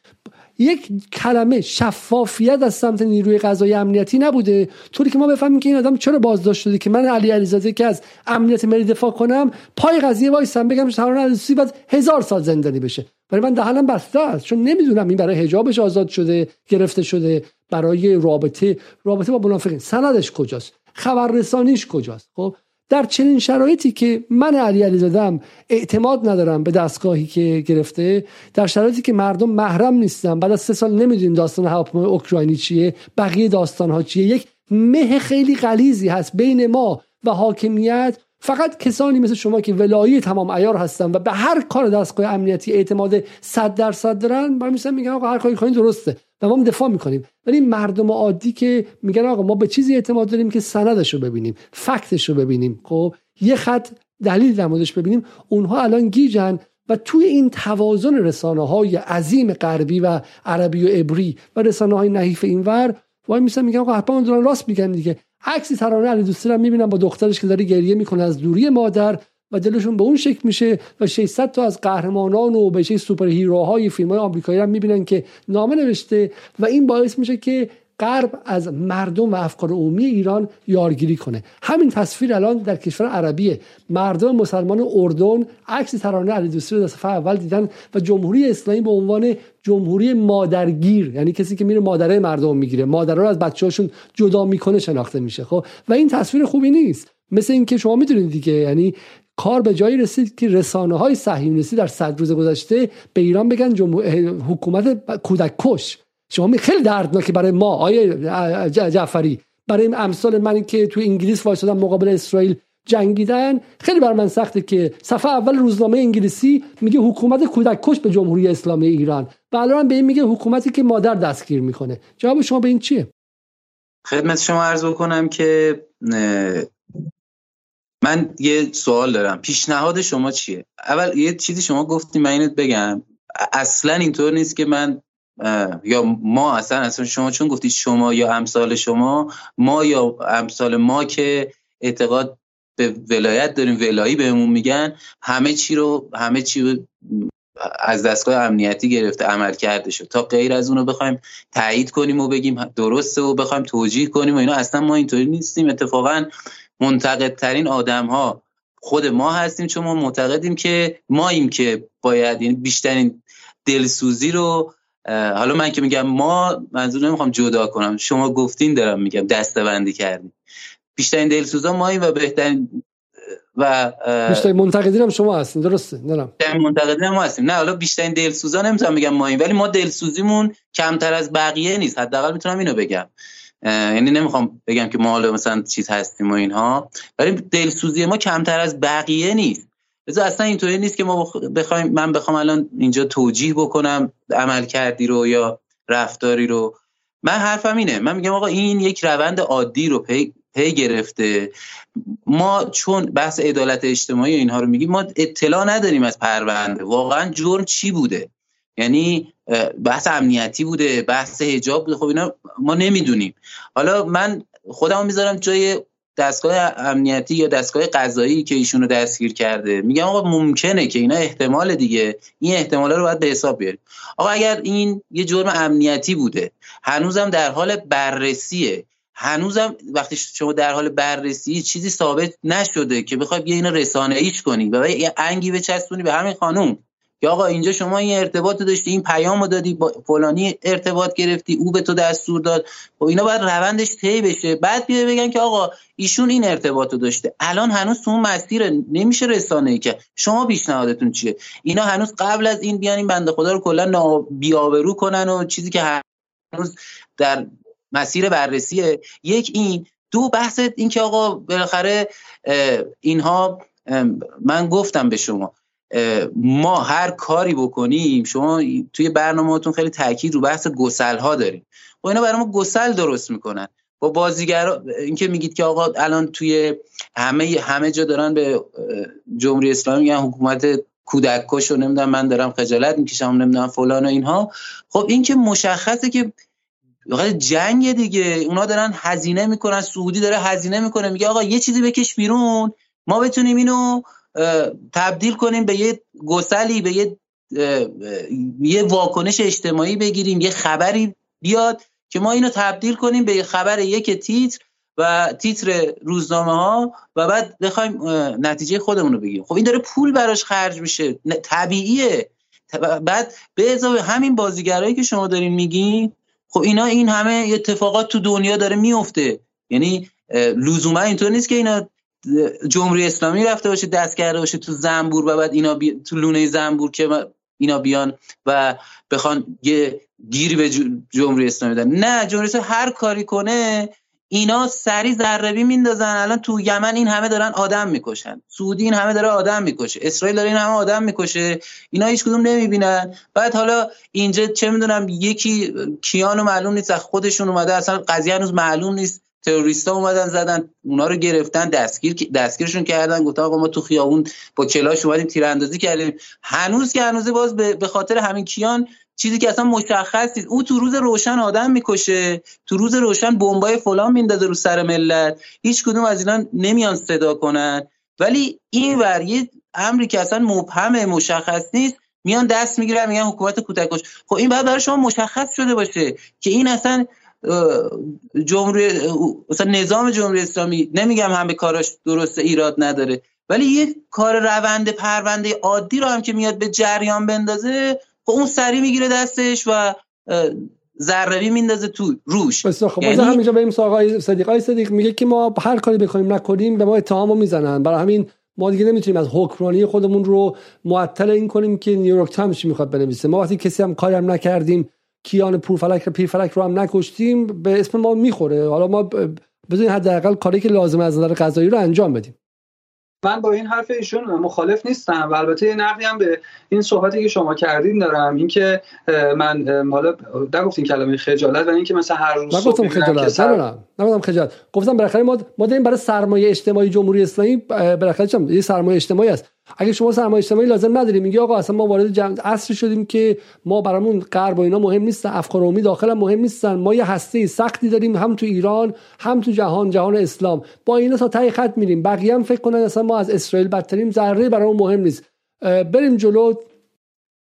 S1: یک کلمه شفافیت از سمت نیروی قضایی امنیتی نبوده. طوری که ما بفهمیم که این آدم چرا بازداشت شده که من علی علیزاده که از امنیت ملی دفاع کنم پای قضیه وایسم بگم تهران علیزاده بعد هزار سال زندانی بشه. برای من دهنم بسته است چون نمی‌دونم این برای حجابش آزاد شده گرفته شده برای رابطه رابطه با منافقین. سندش کجاست؟ خبررسانیش کجاست؟ خب در چنین شرایطی که من علی علی اعتماد ندارم به دستگاهی که گرفته در شرایطی که مردم محرم نیستن بعد از سه سال نمی‌دونیم داستان هواپیمای اوکراینی چیه بقیه داستان ها چیه. یک مه خیلی غلیزی هست بین ما و حاکمیت. فقط کسانی مثل شما که ولایی تمام ایار هستن و به هر کار دستگاه امنیتی اعتماد 100 درصد دارن با میگن آقا هر کاری کنین درسته. و ما دفاع می‌کنیم. ولی مردم عادی که میگن آقا ما به چیزی اعتماد داریم که سندش رو ببینیم فکتش رو ببینیم. خب یه خط دلیل در موردش ببینیم. اونها الان گیجن و توی این توازن رسانه های عظیم غربی و عربی و عبری و رسانه های نحیف اینور وای میسن میگن آقا حتما دارن راست میگن دیگه. عکسی ترانه علی دوستی می‌بینم با دخترش که داره گریه می‌کنه از دوری مادر. و دلشون به اون شکل میشه و 600 تا از قهرمانان و به سوپر هیروهای فیلم های آمریکایی هم می‌بینن که نامه نوشته و این باعث میشه که غرب از مردم و افکار عمومی ایران یارگیری کنه. همین تصویر الان در کشور عربیه. مردم مسلمان اردن عکس ترانه علی دوستی رو در صفحه اول دیدن و جمهوری اسلامی به عنوان جمهوری مادرگیر یعنی کسی که میره مادره مردم می‌گیره. مادرها رو از بچه‌هاشون جدا می‌کنه شناخته میشه خب؟ و این تصویر خوبی نیست. مثل اینکه شما می‌دونید دیگه یعنی کار به جایی رسید که رسانه های صهیونیستی در صد روز گذشته به ایران بگن حکومت کودک کش. شما خیلی دردناکه برای ما آیه جعفری. برای امثال من که تو انگلیس وایسادن مقابل اسرائیل جنگیدن. خیلی بر من سخته که صفحه اول روزنامه انگلیسی میگه حکومت کودک کش به جمهوری اسلامی ایران. و الان به این میگه حکومتی که مادر دستگیر می‌کنه. جواب شما به این چیه؟
S3: خدمت شما عرض بکنم که من یه سوال دارم. پیشنهاد شما چیه؟ اول یه چیزی شما گفتی من اینت بگم. اصلا اینطور نیست که من یا ما اصلا اصلا شما چون گفتید شما یا امثال شما ما یا امثال ما که اعتقاد به ولایت داریم ولایی بهمون میگن همه چی رو همه چی رو از دستگاه امنیتی گرفته عمل کرده شد تا غیر از اونو بخوایم تایید کنیم و بگیم درسته و بخوایم توجیه کنیم و اینا اصلا ما اینطوری نیستیم. اتفاقا منتقدترین آدم ها خود ما هستیم چون ما معتقدیم که ماییم که باید یعنی بیشترین دلسوزی رو حالا من که میگم ما منظور نمی‌خوام جدا کنم شما گفتین دارم میگم دستبندی کردیم. بیشترین دلسوزا ماییم و بهترین و
S1: بیشترین منتقدین هم شما هستین درسته؟ نه
S3: منتقدین هم ما هستیم. نه حالا بیشترین دلسوزا نمی‌تونم بگم ماییم ولی ما دلسوزیمون کمتر از بقیه نیست. حداقل می‌تونم اینو بگم. یعنی نمی‌خوام بگم که ما حالا مثلا چیز هستیم و اینها ولی دلسوزی ما کمتر از بقیه نیست. لذا اصلا اینطوری نیست که ما بخوایم من بخوام الان اینجا توجیه بکنم عمل کردی رو یا رفتاری رو. من حرفم اینه. من میگم آقا این یک روند عادی رو پی, پی گرفته. ما چون بحث عدالت اجتماعی اینها رو میگیم ما اطلاع نداریم از پرونده. واقعا جرم چی بوده؟ یعنی بحث امنیتی بوده بحث حجاب بوده. خب اینا ما نمی‌دونیم. حالا من خودمو می‌ذارم جای دستگاه امنیتی یا دستگاه قضایی که ایشونو دستگیر کرده. میگم آقا ممکنه که اینا احتمال دیگه. این احتمال رو باید به حساب بیاریم. آقا اگر این یه جرم امنیتی بوده هنوزم در حال بررسیه. هنوزم وقتی شما در حال بررسی چیزی ثابت نشده که بخوای بیا اینو رسانه ایش کنی و یه انگی بچسبونی به همین خانوم. که آقا اینجا شما این ارتباط داشتی این پیامو دادی با فلانی ارتباط گرفتی او به تو دستور داد. و خب اینا باید روندش طی بشه. بعد بیا بگن که آقا ایشون این ارتباطو داشته. الان هنوز تو مسیر نمیشه رسانه ای که. شما پیشنهادتون چیه؟ اینا هنوز قبل از این بیان این بنده خدا رو کلا بیابرو کنن و چیزی که هنوز در مسیر بررسیه. یک این دو بحث این که آقا بالاخره اینها من گفتم به شما. ما هر کاری بکنیم شما توی برنامهتون خیلی تاکید رو بحث گسل ها داریم. و خب اینا برای ما گسل درست می‌کنن. با بازیگر اینکه میگید که آقا الان توی همه همه جا دارن به جمهوری اسلامی میگن حکومت کودککش و نمی‌دونم من دارم خجالت می‌کشم نمی‌دونم فلان و اینها. خب این که مشخصه که جنگ دیگه. اونا دارن هزینه می‌کنن سعودی داره هزینه می‌کنه. میگه آقا یه چیزی بکش بیرون. ما بتونیم اینو تبدیل کنیم به یه گسلی به یه یه واکنش اجتماعی بگیریم یه خبری بیاد که ما اینو تبدیل کنیم به خبر یک تیتر و تیتر روزنامه ها و بعد بخوایم نتیجه خودمون رو بگیریم. خب این داره پول براش خرج میشه طبیعیه. بعد به اضافه همین بازیگرایی که شما دارین میگین خب اینا این همه اتفاقات تو دنیا داره میفته. یعنی لزوما اینطور نیست که اینا جمهوری اسلامی رفته باشه دست کرده باشه تو زنبور و بعد اینا بی... تو لونه زنبور که اینا بیان و بخوان یه گیری به جمهوری اسلامی بدن. نه جمهوری اسلامی هر کاری کنه اینا سری ذربی میندازن. الان تو یمن این همه دارن آدم می‌کشن. سعودی این همه داره آدم می‌کشه. اسرائیل داره این همه آدم می‌کشه. اینا هیچ کدوم نمی‌بینن. بعد حالا اینجا چه می‌دونم یکی کیانو معلوم نیست خودشون اومده اصلا قضیه هنوز معلوم نیست. تروریستا اومدن زدن اونا رو گرفتن دستگیر دستگیرشون کردن گفتن آقا ما تو خیابون با کلاش اومدیم تیراندازی کردیم. هنوز که هنوز باز به خاطر همین کیان چیزی که اصلا مشخص نیست. او تو روز روشن آدم می‌کشه تو روز روشن بمبای فلان میندازه رو سر ملت. هیچ کدوم از اینا نمیان صدا کنن. ولی این ور یه امری که اصلا مبهم مشخص نیست میان دست می‌گیرن میگن حکومت کودکش خب این بعد برای شما مشخص شده باشه که این اصلا جمهوری مثلا نظام جمهوری اسلامی نمیگم همه کاراش درست ایراد نداره ولی یه کار روند پرونده عادی رو هم که میاد به جریان بندازه خب اون سری می‌گیره دستش و ذربی میندازه تو روش.
S1: بس خب یعنی... همینجا بریم سراغ صدیق. های صدیق میگه که ما هر کاری بکنیم نکنیم به ما اتهامو می‌زنن. برای همین ما دیگه نمی‌تونیم از حکمرانی خودمون رو معطل این کنیم که نیویورک تایمز می‌خواد بنویسه. ما وقتی کسی هم کاری هم نکردیم کیان پورفلک پیرفلک رو هم نکشتیم به اسم ما می‌خوره. حالا ما بذارین حداقل کاری که لازم از نظر قضایی رو انجام بدیم.
S4: من با این حرف ایشون مخالف نیستم و البته یه نقدی هم به این صحبتی که شما کردین دارم. اینکه من حالا نگفتین کلمه خجالت و اینکه مثلا هر روز
S1: نگفتم خجالت. سر... نگفتم خجالت. گفتم بالاخره ما ما داریم برای سرمایه اجتماعی جمهوری اسلامی بالاخره چم یه سرمایه اجتماعی است اگه شما سرمایه اجتماعی لازم نداریم میگه آقا اصلا ما وارد جمع عصر شدیم که ما برامون غرب و اینا مهم نیستن افکار عمومی داخل مهم نیستن. ما یه هسته سختی داریم هم تو ایران هم تو جهان جهان اسلام. با اینا تا ته خط میریم. بقیه هم فکر کنن اصلا ما از اسرائیل بدتریم ذره برامون مهم نیست. بریم جلو.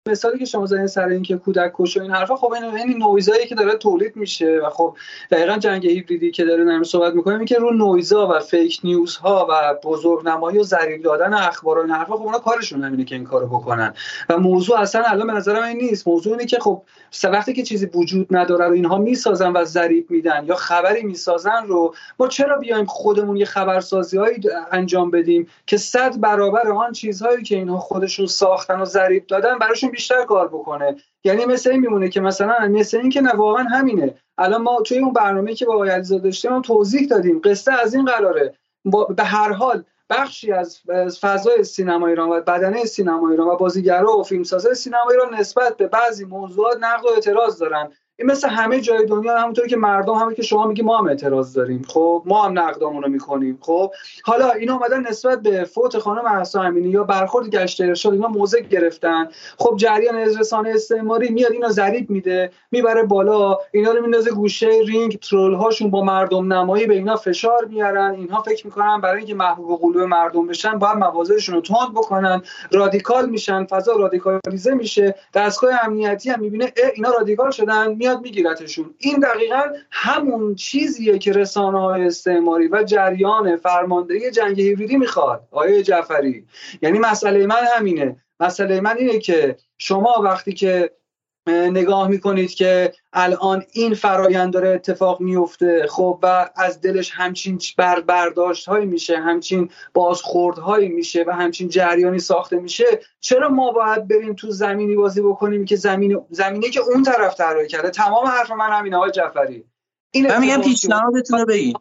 S4: مثالی که شما زدین سر اینکه کودک کش و این حرفا خب این این نویزایی که داره تولید میشه و خب دقیقا جنگ هیبریدی که داره نمی صحبت می‌کنیم که رو نویزا و فیک نیوز ها و بزرگنمایی و ذریب دادن اخبار و این حرفا خب اونا کارشون همینه که این کارو بکنن. و موضوع اصلا الان به نظر من نیست. موضوع اینه که خب وقتی که چیزی وجود نداره رو اینها می‌سازن و ذریب میدن یا خبری می‌سازن رو ما چرا بیایم خودمون یه خبرسازی هایی انجام بدیم که صد برابر آن چیزهایی که اینها خودشون ساختن و ذریب دادن براشون بیشتر کار بکنه. یعنی مثل این میمونه که مثلا مثل این که نه واقعا همینه. الان ما توی اون برنامه که با آقای علیزاده داشتیم توضیح دادیم. قصه از این قراره. به هر حال بخشی از فضای سینما ایران و بدنه سینما ایران و بازیگرا و فیلمسازای سینما ایران نسبت به بعضی موضوعات نقد و اعتراض دارن. این مثل همه جای دنیا همونطوری که مردم همه که شما میگی ما هم اعتراض داریم. خب ما هم نقدامون رو می‌کنیم خب حالا اینا اومدن نسبت به فوت خانم مهسا امینی یا برخورد گشت ارشاد اینا موضع گرفتن. خب جریان رسانه استعماری میاد اینا ضریب میده می‌بره بالا اینا رو میندازه گوشه رینگ troll هاشون با مردم نمایی به اینا فشار میارن. اینها فکر می‌کنن برای اینکه محبوب قلوب مردم بشن باید مواضعشون رو تند بکنن. رادیکال میشن فضا رادیکالیزه میشه. دستگاه امنیتی هم می‌بینه اینا رادیکال شدن میاد میگیرتشون. این دقیقا همون چیزیه که رسانه های استعماری و جریان فرماندهی جنگ هیبریدی می‌خواد آقای جعفری. یعنی مسئله من همینه. مسئله من اینه که شما وقتی که نگاه می‌کنید که الان این فرایند داره اتفاق میفته خب و از دلش همچین بر برداشت هایی میشه همچین بازخورد هایی میشه و همچین جریانی ساخته میشه. چرا ما باید بریم تو زمینی بازی بکنیم که زمین زمینی که اون طرف طراحی کرده؟ تمام حرف من همینه آقای جعفری.
S3: این من میگم پیشنهادتون رو بگید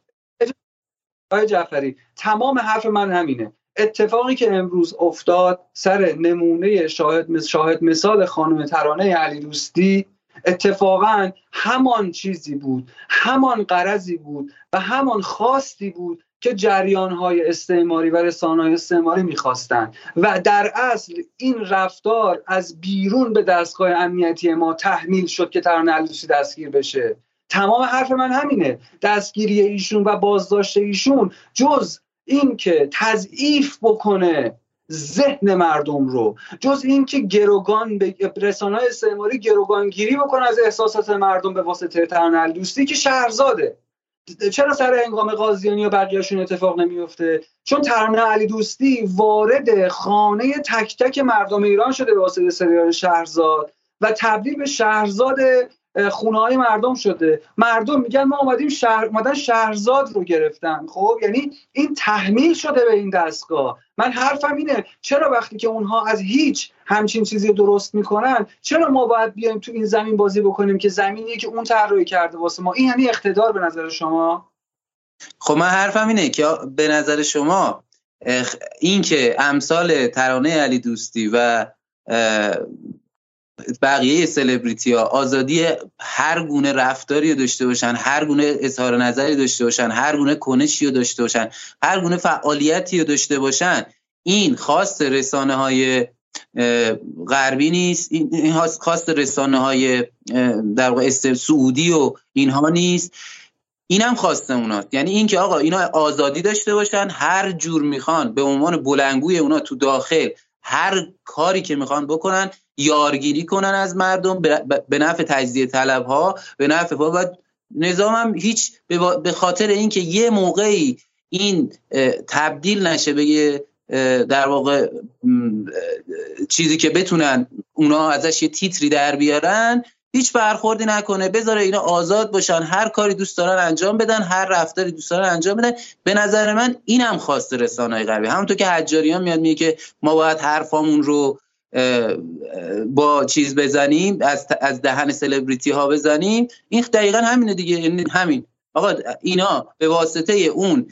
S4: آقای جعفری تمام حرف من همینه. اتفاقی که امروز افتاد سر نمونه شاهد شاهد مثال خانم ترانه علی دوستی اتفاقا همان چیزی بود همان قرضی بود و همان خواستی بود که جریان های استعماری و رسانه های استعماری می‌خواستند و در اصل این رفتار از بیرون به دستگاه امنیتی ما تحمیل شد که ترانه الدوسی دستگیر بشه. تمام حرف من همینه. دستگیری ایشون و بازداشت ایشون جز اینکه تضعیف بکنه ذهن مردم رو جز اینکه گروگان به رسانه استعماری گروگانگیری بکنه از احساسات مردم به واسطه ترانه دوستی که شهرزاده. چرا سر انگام قاضیانی و بقیهشون اتفاق نمیفته چون ترانه علی دوستی وارد خانه تک تک مردم ایران شده به واسطه سریال شهرزاد و تبدیل به شهرزاد خونه های مردم شده. مردم میگن ما اومدیم شهر اومدن شهرزاد رو گرفتن. خب یعنی این تحمیل شده به این دستگاه. من حرفم اینه چرا وقتی که اونها از هیچ همچین چیزی درست می‌کنن چرا ما باید بیایم تو این زمین بازی بکنیم که زمینیه که اون طراحی کرده واسه ما؟ این یعنی اقتدار به نظر شما؟
S3: خب من حرفم اینه که به نظر شما این که امثال ترانه علی دوستی و بقیه سلبریتی ها آزادی هر گونه رفتاری داشته باشن هر گونه اظهار نظری داشته باشن هر گونه کنشی رو داشته باشن هر گونه فعالیتی رو داشته باشن این خاص رسانه های غربی نیست این خاص رسانه های در سعودی و اینها نیست. این هم خواسته اوناست. یعنی اینکه آقا اینا آزادی داشته باشن هر جور می‌خوان به عنوان بلنگوی اونا تو داخل هر کاری که می‌خوان بکنن یارگیری کنن از مردم به نفع تجزیه طلب ها به نفع و نظام هم هیچ به خاطر اینکه یه موقعی این تبدیل نشه به در واقع چیزی که بتونن اونا ازش یه تیتری در بیارن هیچ برخوردی نکنه. بذاره اینا آزاد باشن. هر کاری دوست دارن انجام بدن. هر رفتاری دوست دارن انجام بدن. به نظر من اینم خواست رسانه‌های غربی. همونطور که حجاریان میاد میگه که ما باید حرفامون رو با چیز بزنیم از, از دهن سلبریتی ها بزنیم. این دقیقا همینه دیگه. یعنی همین. آقا اینا به واسطه اون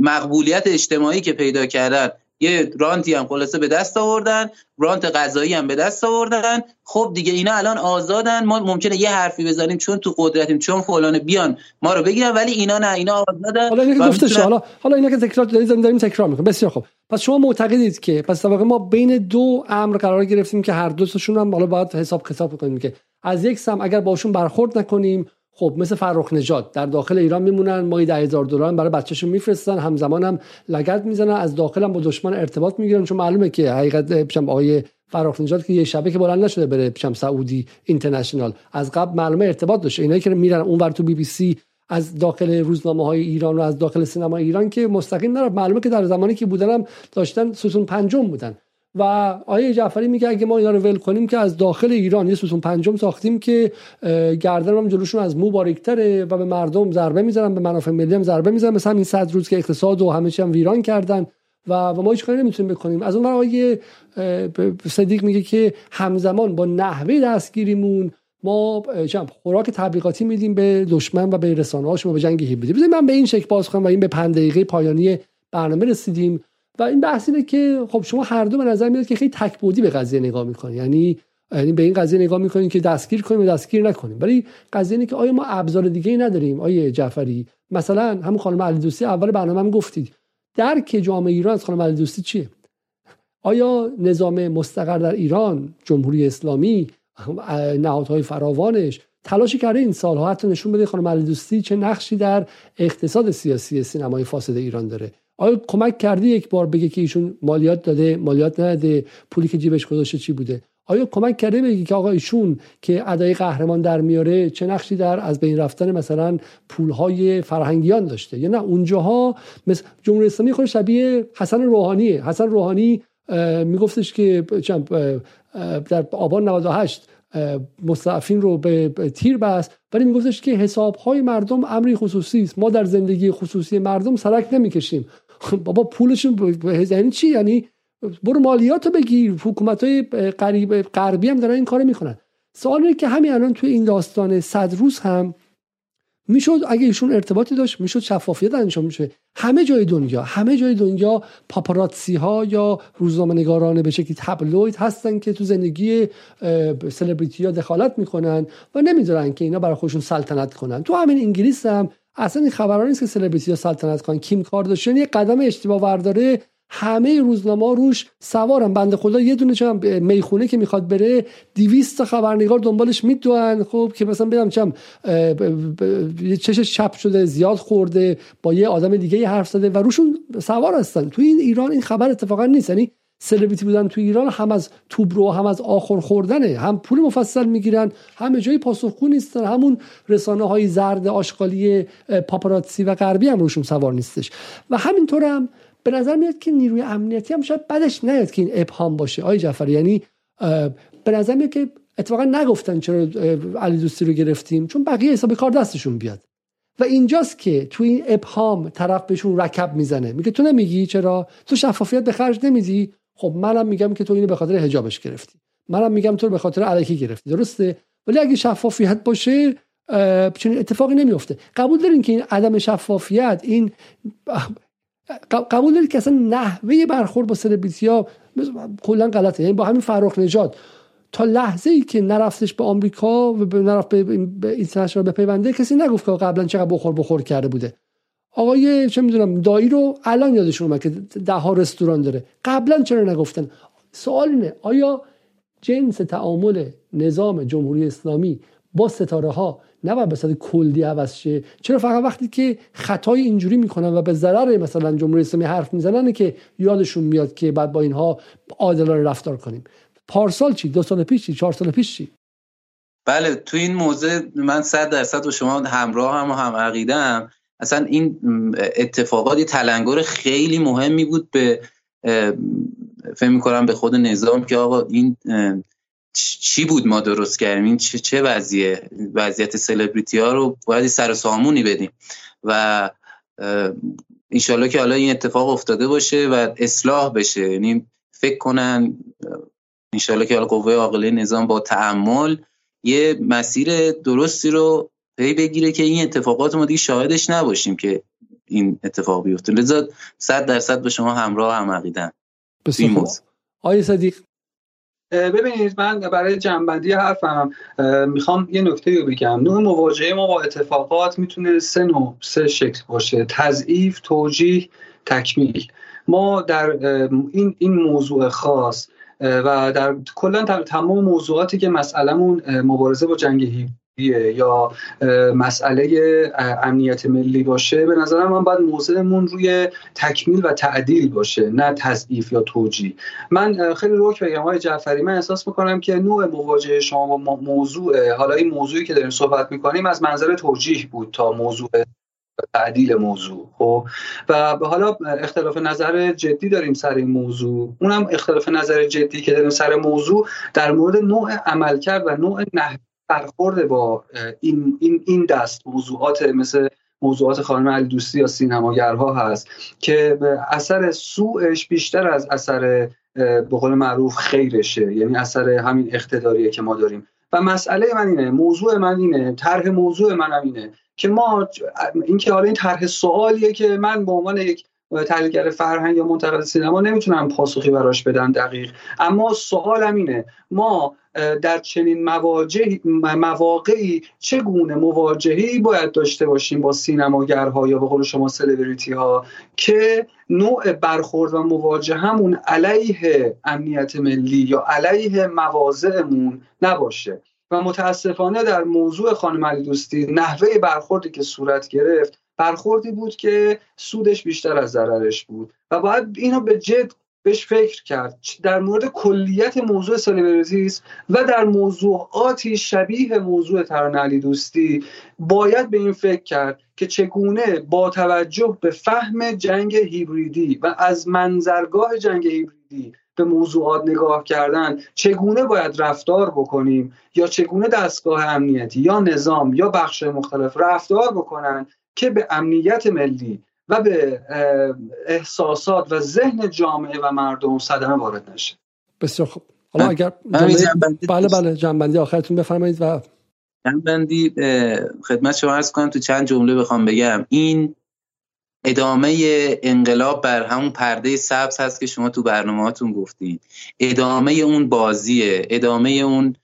S3: مقبولیت اجتماعی که پیدا کردن یه رانتی هم خلاصه به دست آوردن رانت غذایی هم به دست آوردن. خب دیگه اینا الان آزادن. ما ممکنه یه حرفی بزنیم چون تو قدرتیم چون فلان بیان ما رو بگیرن ولی اینا نه اینا آزادن
S1: حالا اینا گفته حالا حالا اینا که تکرار داریم داریم تکرار می‌کنیم. بسیار خب پس شما معتقدید که پس واقع ما بین دو امر قرار گرفتیم که هر دوتاشون هم حالا باید حساب کتاب کنیم که از یک سم اگر باشون برخورد نکنیم خب مثل فرخ نجات در داخل ایران میمونن مایی ده هزار دلار برای بچهشون میفرستن همزمان هم لگت می‌زنن از داخل هم با دشمن ارتباط می‌گیرن. چون معلومه که حقیقت پیشم آقای فرخ نجات که یه شبه که بلند نشده بره پیشم سعودی اینترنشنال. از قبل معلومه ارتباط داشته. اینایی که میرن اونور تو بی بی سی از داخل روزنامه های ایران و از داخل سینما ایران که مستقیم نره معلومه که در زمانی که بودن داشتن ستون پنجم بودن. و آیه جعفری میگه اگه ما اینا رو ول کنیم که از داخل ایران یه ستون پنجم ساختیم که گردن هم جلوشون از مو باریکتره و به مردم ضربه می‌زنن به منافع ملی هم ضربه می‌زنن. مثلا این صد روز که اقتصاد و همه چی هم ویران کردن و, و ما هیچ کاری نمی‌تونیم بکنیم. از اون آیه صدیق میگه که همزمان با نحوه دستگیریمون ما خوراک تبلیغاتی میدیم به دشمن و به رسانه هاشون و به جنگ هیبریدی من به این شکل باز کنم و این به پنج دقیقه پایانی برنامه رسیدیم. و این بحث اینه که خب شما هر دو به نظر میاد که خیلی تکبودی به قضیه نگاه می‌کنی. یعنی یعنی به این قضیه نگاه می‌کنین که دستگیر کنیم و دستگیر نکنیم. ولی قضیه اینه که آیا ما ابزار دیگه ای نداریم؟ آیه جعفری مثلا همون خانم علی دوستی اول برنامه هم گفتید. درک جامعه ایران از خانم علی دوستی چیه؟ آیا نظام مستقر در ایران جمهوری اسلامی نهادهای فراوانش تلاش کرده این سالها حتی نشون بده خانم علی دوستی چه نقشی در اقتصاد سیاسی سینمای فاسد ایران داره؟ آیا کمک کردی یک بار بگه که ایشون مالیات داده مالیات نداده پولی که جیبش گذاشته چی بوده؟ آیا کمک کرده بگی که آقا ایشون که ادای قهرمان در میاره چه نقشی در از بین رفتن مثلا پولهای فرهنگیان داشته؟ یا نه اونجاها مثل جمهوری اسلامی خود شبیه حسن روحانیه. حسن روحانی میگفتش که در آبان 98 مستعفین رو به تیر بست. ولی میگفتش که حساب های مردم امری خصوصی است. ما در زندگی خصوصی مردم سرک نمی‌کشیم. بابا پولشون یعنی چی؟ یعنی برو مالیات رو بگیر. حکومت های غربی هم دارن این کار می‌کنن. سوال اینه که همین الان توی این داستان صد روز هم می‌شد اگه ایشون ارتباطی داشت می‌شد شفافیت انجام میشه. همه جای دنیا همه جای دنیا پاپاراتسی ها یا روزنامه نگاران به شکلی تبلوید هستن که تو زندگی سلبریتی ها دخالت می‌کنن و نمی‌ذارن که اینا برای خودشون سلطنت کنن. تو همین انگلیس هم اصلا این خبران نیست که سلبریتی ها سلطنت کنن. کیم کارداشیان یه قدم اشتباه ورداره همه روزنامه روش سوارم بنده خدا یه دونه چم می‌خونه که می‌خواد بره. 200 تا خبرنگار دنبالش میدوئن خب که مثلا بدم چم چشش چپ شده زیاد خورده با یه آدم دیگه حرف زده و روشون سوار هستن. تو این ایران این خبر اتفاقا نیست. یعنی سلبریتی بودن تو ایران هم از توبرو هم از آخر خوردنه. هم پول مفصل می‌گیرن همه جایی پاسخگو نیستن. همون رسانه های زرد آشغالی پاپاراتسی و غربی هم روشون سوار نیستش. و همینطور هم به نظر میاد که نیروی امنیتی هم شاید بدش نیاد که این ابهام باشه. آی جعفر یعنی به نظر میاد که اتفاقا نگفتن چرا علی دوستی رو گرفتیم چون بقیه حساب کار دستشون بیاد. و اینجاست که تو این ابهام طرف بهشون رکب می‌زنه. میگه تو نمیگی؟ چرا؟ تو شفافیت به خرج نمیدی؟ خب منم میگم که تو اینو به خاطر حجابش گرفتی. منم میگم تو رو به خاطر علکی گرفتی. درسته؟ ولی اگه شفافیت باشه چنین اتفاقی نمیفته قبول دارین که این عدم شفافیت این قبول دارید که اصلا نحوه برخورد با سلبریتی ها کلا غلطه. یعنی با همین فرخ نجات. تا لحظه ای که نرفتش به آمریکا و نرفت به اینترنشنال بپیونده کسی نگفت که قبلا چقدر بخور بخور کرده بوده. آقای چه می‌دونم دایی رو الان یادشون اومد که ده ها رستوران داره. قبلا چرا نگفتن؟ سوال اینه آیا جنس تعامل نظام جمهوری اسلامی با ستاره ها نباید به صورت کلی عوض شه؟ چرا فقط وقتی که خطای اینجوری می‌کنن و به ضرر مثلا جمهوری اسلامی حرف می‌زنن که یادشون میاد که بعد با اینها عادلانه رفتار کنیم؟ پارسال چی؟ دو سال پیش چی؟ چهار سال پیش چی؟
S3: بله تو این موضوع من صد درصد با شما همراه هم و هم عقیدم اصلا این اتفاقات تلنگر خیلی مهمی بود به فهم می‌کنم به خود نظام که آقا این چی بود ما درست کردیم؟ این چه, چه وضعیه؟ وضعیت سلبریتی ها رو باید سر سامونی بدیم. و انشالله که حالا این اتفاق افتاده باشه و اصلاح بشه. یعنی فکر کنن انشالله که حالا قوه عاقله نظام با تعمل یه مسیر درستی رو پی بگیره که این اتفاقات ما دیگه شاهدش نباشیم که این اتفاق بیفته. لذا صد درصد به شما همراه هم عقیدن.
S1: آقای صدیق.
S4: ببینید من برای جنبندی حرفم می‌خوام یه نکته رو بگم. نوع مواجهه ما با اتفاقات می‌تونه سه نوع سه شکل باشه. تضعیف توجیه تکمیل. ما در این این موضوع خاص و در کلا تمام موضوعاتی که مسئلهمون مبارزه با جنگ یا مسئله امنیت ملی باشه به نظرم من باید موضعمون روی تکمیل و تعدیل باشه نه تضعیف یا توجیه. من خیلی روک بگم های جعفری من احساس می‌کنم که نوع مواجهه شما با موضوع حالا این موضوعی که داریم صحبت می‌کنیم از منظر توجیه بود تا موضوع تعدیل موضوع خب؟ و حالا اختلاف نظر جدی داریم سر این موضوع. اونم اختلاف نظر جدی که داریم سر موضوع در مورد نوع عملکرد و نوع نحوه برخورد با این, این, این دست موضوعات مثل موضوعات خانم علی دوستی یا سینماگرها هست که اثر سوءش بیشتر از اثر به قول معروف خیرشه. یعنی اثر همین اقتداریه که ما داریم. و مسئله من اینه موضوع من اینه طرح موضوع من اینه که ما این که حالا این طرح سوالیه که من به عنوان یک تحلیلگر فرهنگ یا منتقد سینما نمی‌تونم پاسخی براش بدن دقیق. اما سوالم اینه ما در چنین مواقعی چگونه مواجهی باید داشته باشیم با سینماگرها یا به قول شما سلبریتی ها که نوع برخورد و مواجه همون علیه امنیت ملی یا علیه مواضعمون نباشه. و متاسفانه در موضوع خانم علی دوستی نحوه برخوردی که صورت گرفت برخوردی بود که سودش بیشتر از ضررش بود. و باید اینو به جد بهش فکر کرد. در مورد کلیت موضوع سلبریتیز و در موضوعاتی شبیه موضوع ترانه دوستی باید به این فکر کرد که چگونه با توجه به فهم جنگ هیبریدی و از منظرگاه جنگ هیبریدی به موضوعات نگاه کردن چگونه باید رفتار بکنیم یا چگونه دستگاه امنیتی یا نظام یا بخش مختلف رفتار بکنن که به امنیت ملی و به احساسات و ذهن جامعه و مردم صدمه وارد نشه.
S1: بسیار خوب. حالا اگر بله بله جنبندی آخرتون بفرمایید و
S3: بندی خدمت شما ارز کنم تو چند جمله بخوام بگم. این ادامه انقلاب بر همون پرده سبز هست که شما تو برنامه هاتون گفتید ادامه اون بازیه. ادامه اون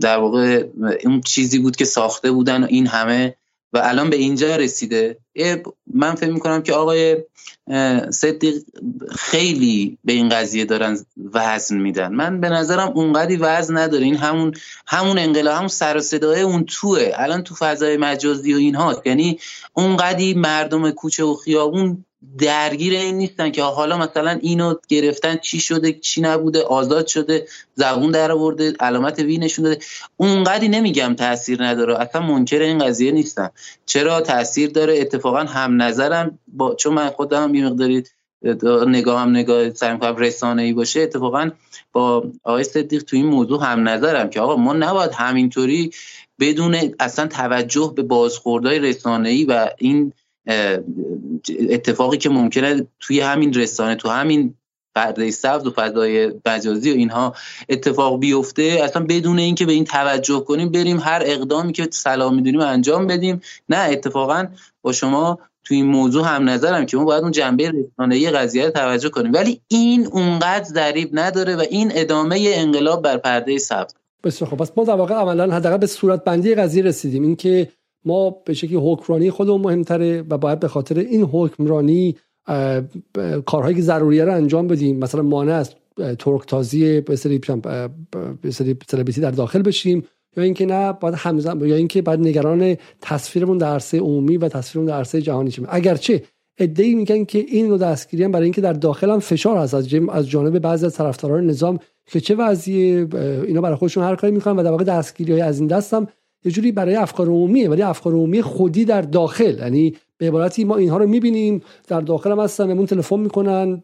S3: در واقع اون چیزی بود که ساخته بودن و این همه و الان به اینجا رسیده. من فکر می‌کنم که آقای صدیق خیلی به این قضیه دارن وزن میدن. من به نظرم اونقدی وزن نداره. این همون همون انقلاب همون سر و اون توه. الان تو فضای مجازی و اینهاست. یعنی اونقدی مردم کوچه و خیابون درگیر این نیستن که حالا مثلا اینو گرفتن چی شده چی نبوده آزاد شده زبون در آورده علامت وی نشون داده. اونقدری نمیگم تاثیر نداره. اصلا منکر این قضیه نیستم. چرا تاثیر داره؟ اتفاقا هم نظرم با چون من خودم یه مقداری نگاه هم نگاه سعی کنم رسانه باشه اتفاقا با آقای صدیق تو این موضوع هم نظرم که آقا ما نباید همینطوری بدون اصلا توجه به بازخوردهای رسانه ای و این اتفاقی که ممکنه توی همین رسانه تو همین پرده سبز و فضای مجازی و اینها اتفاق بیفته اصلا بدون اینکه به این توجه کنیم بریم هر اقدامی که سلام می‌دونیم انجام بدیم. نه اتفاقا با شما توی این موضوع هم نظرم که ما باید اون جنبه رسانه‌ای قضیه رو توجه کنیم. ولی این اونقدر ضریب نداره و این ادامه انقلاب بر پرده سبز.
S1: بسیار خب پس ما در واقع عملا حداقل به صورت بندی قضیه رسیدیم. اینکه ما به شکلی حکمرانی خودمون مهمتره و باید به خاطر این حکمرانی کارهایی که ضروریه رو انجام بدیم. مثلا مانع از ترک تازی به سری سلبریتی در داخل بشیم یا اینکه نه باید همزن یا اینکه بعد نگران تصویرمون در عرصه عمومی و تصویرمون در عرصه جهانی شیم. اگرچه ادعی میگن که این رو دستگیری هم برای اینکه در داخل هم فشار هست از از جانب بعضی از طرفداران نظام که چه وضعیه اینا برای خودشون هر کاری می‌کنن و در واقع دستگیری های از این دست هم یه جوری برای افکار عمومیه ولی افکار عمومی خودی در داخل. یعنی به عبارتی ما اینها رو می‌بینیم در داخل هم هستن بهمون تلفن می‌کنن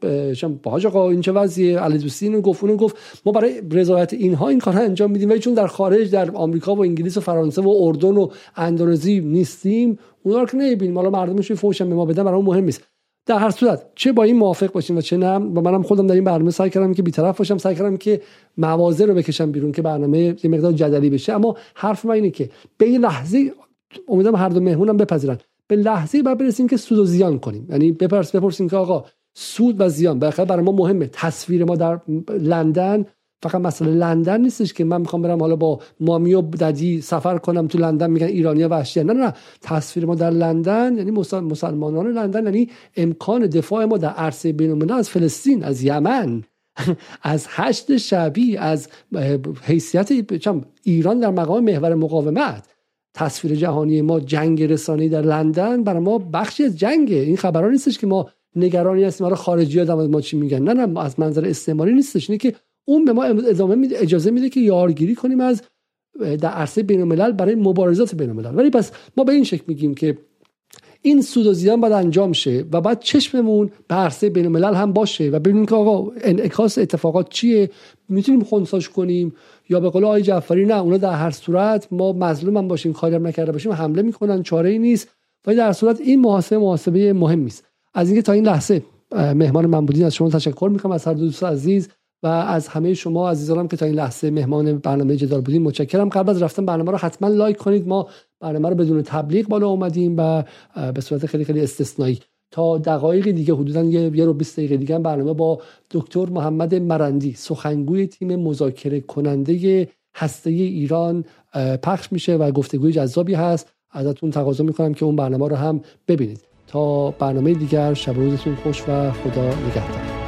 S1: با حاج آقا این چه وضعیه؟ علی دوستی گفت اونو گفت. ما برای رضایت اینها این کارها انجام میدیم. ولی چون در خارج در آمریکا و انگلیس و فرانسه و اردن و اندونزی نیستیم اونا رو که نمی‌بینیم. حالا مردمش فوشن به ما بدن برای مهم نیست. در هر صورت چه با این موافق باشیم و چه نه و منم خودم در این برنامه سعی کردم که بیطرف باشم سعی کردم که موازه رو بکشم بیرون که برنامه یه مقدار جدلی بشه. اما حرف من اینه که به این لحظه امیدوارم هر دو مهمونم بپذیرن. به لحظه بعد برسیم که سود و زیان کنیم. یعنی بپرس بپرسیم که آقا سود و زیان بالاخره برای ما مهمه. تصویر ما در لندن فقط مسئله لندن نیستش که من می‌خوام برم حالا با مامی و ددی سفر کنم تو لندن میگن ایرانیا وحشی نه نه تصویر ما در لندن یعنی مسلمانان لندن یعنی امکان دفاع ما در عرصه بین از فلسطین از یمن از هشت شعبی از حیثیت ایران در مقام محور مقاومت. تصویر جهانی ما جنگ رسانی در لندن برای ما بخشی از جنگه. این خبران نیستش که ما نگرانی هستیم ما خارجی ها ما چی میگن. نه نه از منظر استعماری نیستش. اینه که اون به ما ادامه میده اجازه میده که یارگیری کنیم از در عرصه بین الملل برای مبارزات بین الملل ولی پس ما به این شکل میگیم که این سود و زیان باید انجام شه و بعد چشممون به عرصه بین الملل هم باشه و ببینیم که آقا انعکاس اتفاقات چیه می‌تونیم خونساش کنیم یا به قول آقای جعفری نه اونا در هر صورت ما مظلوم هم باشیم کاری نکرده باشیم حمله می‌کنن چاره ای نیست ولی در صورت این محاسبه محاسبه مهمی است. از اینکه تا این لحظه مهمان من بودین از شما تشکر می‌کنم از هر دوست عزیز و از همه شما عزیزانم که تا این لحظه مهمان برنامه جدال بودیم متشکرم. قبل از رفتن برنامه رو حتما لایک کنید. ما برنامه رو بدون تبلیغ بالا اومدیم و به صورت خیلی خیلی استثنایی. تا دقایق دیگه حدودا یه, یه رو 20 دقیقه دیگه برنامه با دکتر محمد مرندی سخنگوی تیم مذاکره کننده هسته ایران پخش میشه و گفتگوی جذابی هست. ازتون تقاضا می‌کنم که اون برنامه رو هم ببینید. تا برنامه دیگر شب روزتون خوش و خدا نگهدار.